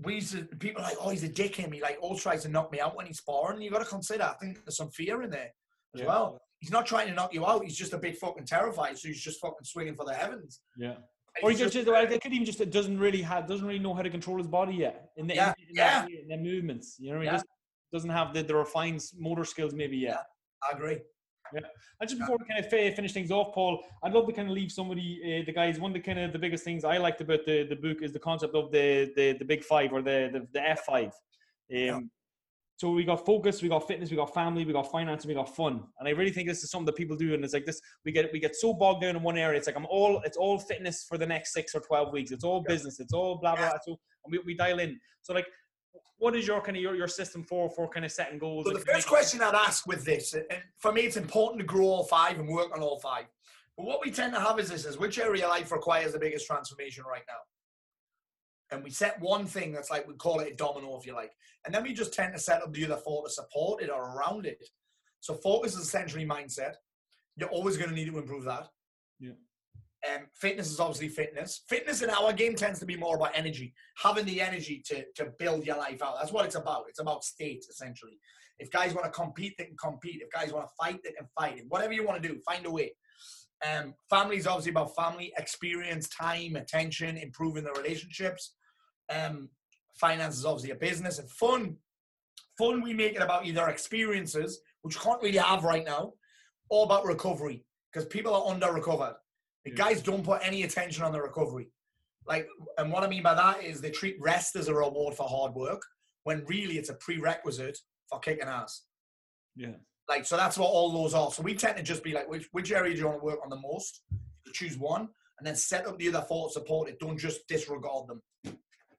we used to people are like oh he's a dick him he like always tries to knock me out when he's sparring. You got to consider I think there's some fear in there as Yeah. well. He's not trying to knock you out. He's just a bit fucking terrified, so he's just fucking swinging for the heavens. Yeah. And Or he just, just it could even just it doesn't really have doesn't really know how to control his body yet in the Yeah, in, in, yeah. in the movements. You know, what I mean? Yeah. just doesn't have the, the refined motor skills maybe yet. I agree. And just before we kind of finish things off, Paul, I'd love to kind of leave somebody, uh, the guys. One of the kind of the biggest things I liked about the, the book is the concept of the the, the big five or the the, the F five. Um, Yeah. So we got focus, we got fitness, we got family, we got finance, and we got fun. And I really think this is something that people do, and it's like this: we get we get so bogged down in one area. It's like I'm all it's all fitness for the next six or twelve weeks. It's all business. It's all blah blah. Blah. So and we, we dial in. So like, what is your kind of your, your system for for kind of setting goals? So the first question I'd ask with this, and for me, it's important to grow all five and work on all five. But what we tend to have is this: is which area of life requires the biggest transformation right now? And we set one thing that's like we call it a domino, if you like, and then we just tend to set up the other four to support it or around it. So focus is essentially mindset. You're always going to need to improve that. Yeah. Um, fitness is obviously fitness. Fitness in our game tends to be more about energy, having the energy to, to build your life out. That's what it's about. It's about state, essentially. If guys want to compete, they can compete. If guys want to fight, they can fight. If whatever you want to do, find a way. Um, family is obviously about family, experience, time, attention, improving the relationships. Um, finance is obviously a business and fun. Fun, we make it about either experiences, which you can't really have right now, or about recovery because people are under recovered. The Yeah. guys don't put any attention on the recovery. Like, and what I mean by that is they treat rest as a reward for hard work when really it's a prerequisite for kicking ass. yeah. Like, so that's what all those are. So we tend to just be like, which, which area do you want to work on the most? You choose one and then set up the other four to support it. Don't just disregard them.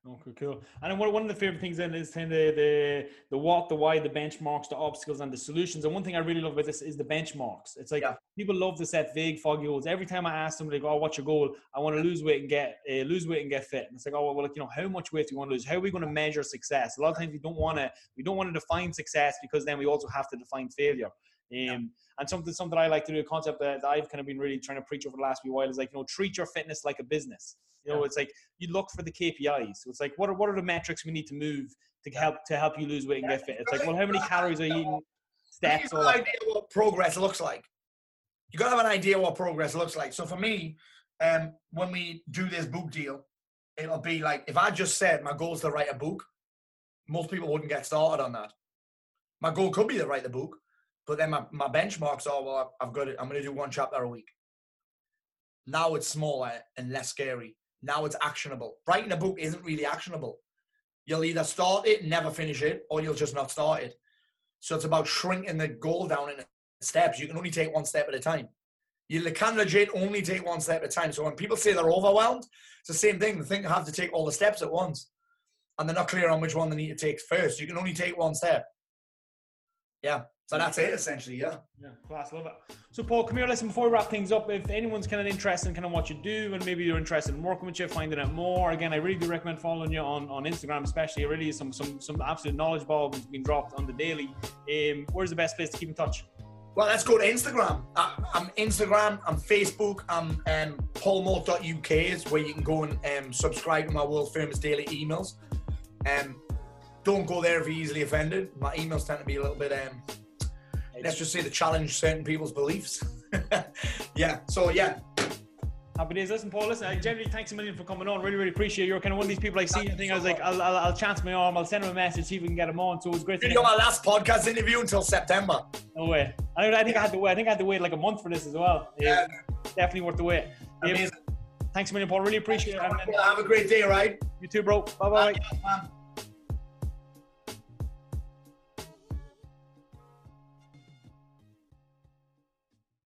Okay, cool. And one one of the favorite things then is kind of the the what, the why, the benchmarks, the obstacles, and the solutions. And one thing I really love about this is the benchmarks. It's like Yeah. people love to set vague, foggy goals. Every time I ask somebody, "Oh, what's your goal?" I want to lose weight and get uh, lose weight and get fit. And it's like, "Oh, well, like you know, how much weight do you want to lose? How are we going to measure success?" A lot of times we don't want to we don't want to define success because then we also have to define failure. Um, And something something I like to do, a concept that, that I've kind of been really trying to preach over the last few while is like, you know, treat your fitness like a business. You know, Yeah. it's like you look for the KPIs. So it's like, what are what are the metrics we need to move to help to help you lose weight and get fit? It's like, well, how many calories are you eating? Steps, all got an idea what progress looks like. You got to have an idea what progress looks like. So for me, um, when we do this book deal, it'll be like if I just said my goal is to write a book, most people wouldn't get started on that. My goal could be to write the book, but then my, my benchmarks are well, I've got it. I'm going to do one chapter a week. Now it's smaller and less scary. Now it's actionable. Writing a book isn't really actionable. You'll either start it, never finish it, or you'll just not start it. So it's about shrinking the goal down in steps. You can only take one step at a time. You can legit only take one step at a time. So when people say they're overwhelmed, it's the same thing. They think they have to take all the steps at once. And they're not clear on which one they need to take first. You can only take one step. Yeah. So that's it essentially, yeah. Yeah, class, love it. So, Paul, come here. Listen, before we wrap things up, if anyone's kind of interested in kind of what you do, and maybe you're interested in working with you, finding out more, again, I really do recommend following you on, on Instagram, especially. It really is some some some absolute knowledge bombs being dropped on the daily. Um, where's the best place to keep in touch? Well, let's go to Instagram. I, I'm Instagram, I'm Facebook, I'm um, paulmort.uk is where you can go and um, subscribe to my world famous daily emails. Um, don't go there if you're easily offended. My emails tend to be a little bit, um, let's just say, to challenge certain people's beliefs. yeah. So yeah, Happy days. Listen, Paul, listen, I generally thanks a million for coming on. Really, really appreciate you. You're kind of one of these people I see. I think I was like, I'll, I'll, I'll chance my arm. I'll send him a message, see if we can get him on. So it was great. Really my last podcast interview until September. No way. I, I think I had to wait. I think I had to wait like a month for this as well. Yeah. Definitely worth the wait. Yeah, Amazing. Thanks a million, Paul. Really appreciate it. And, and Have a great day, right? you too, bro. Bye bye.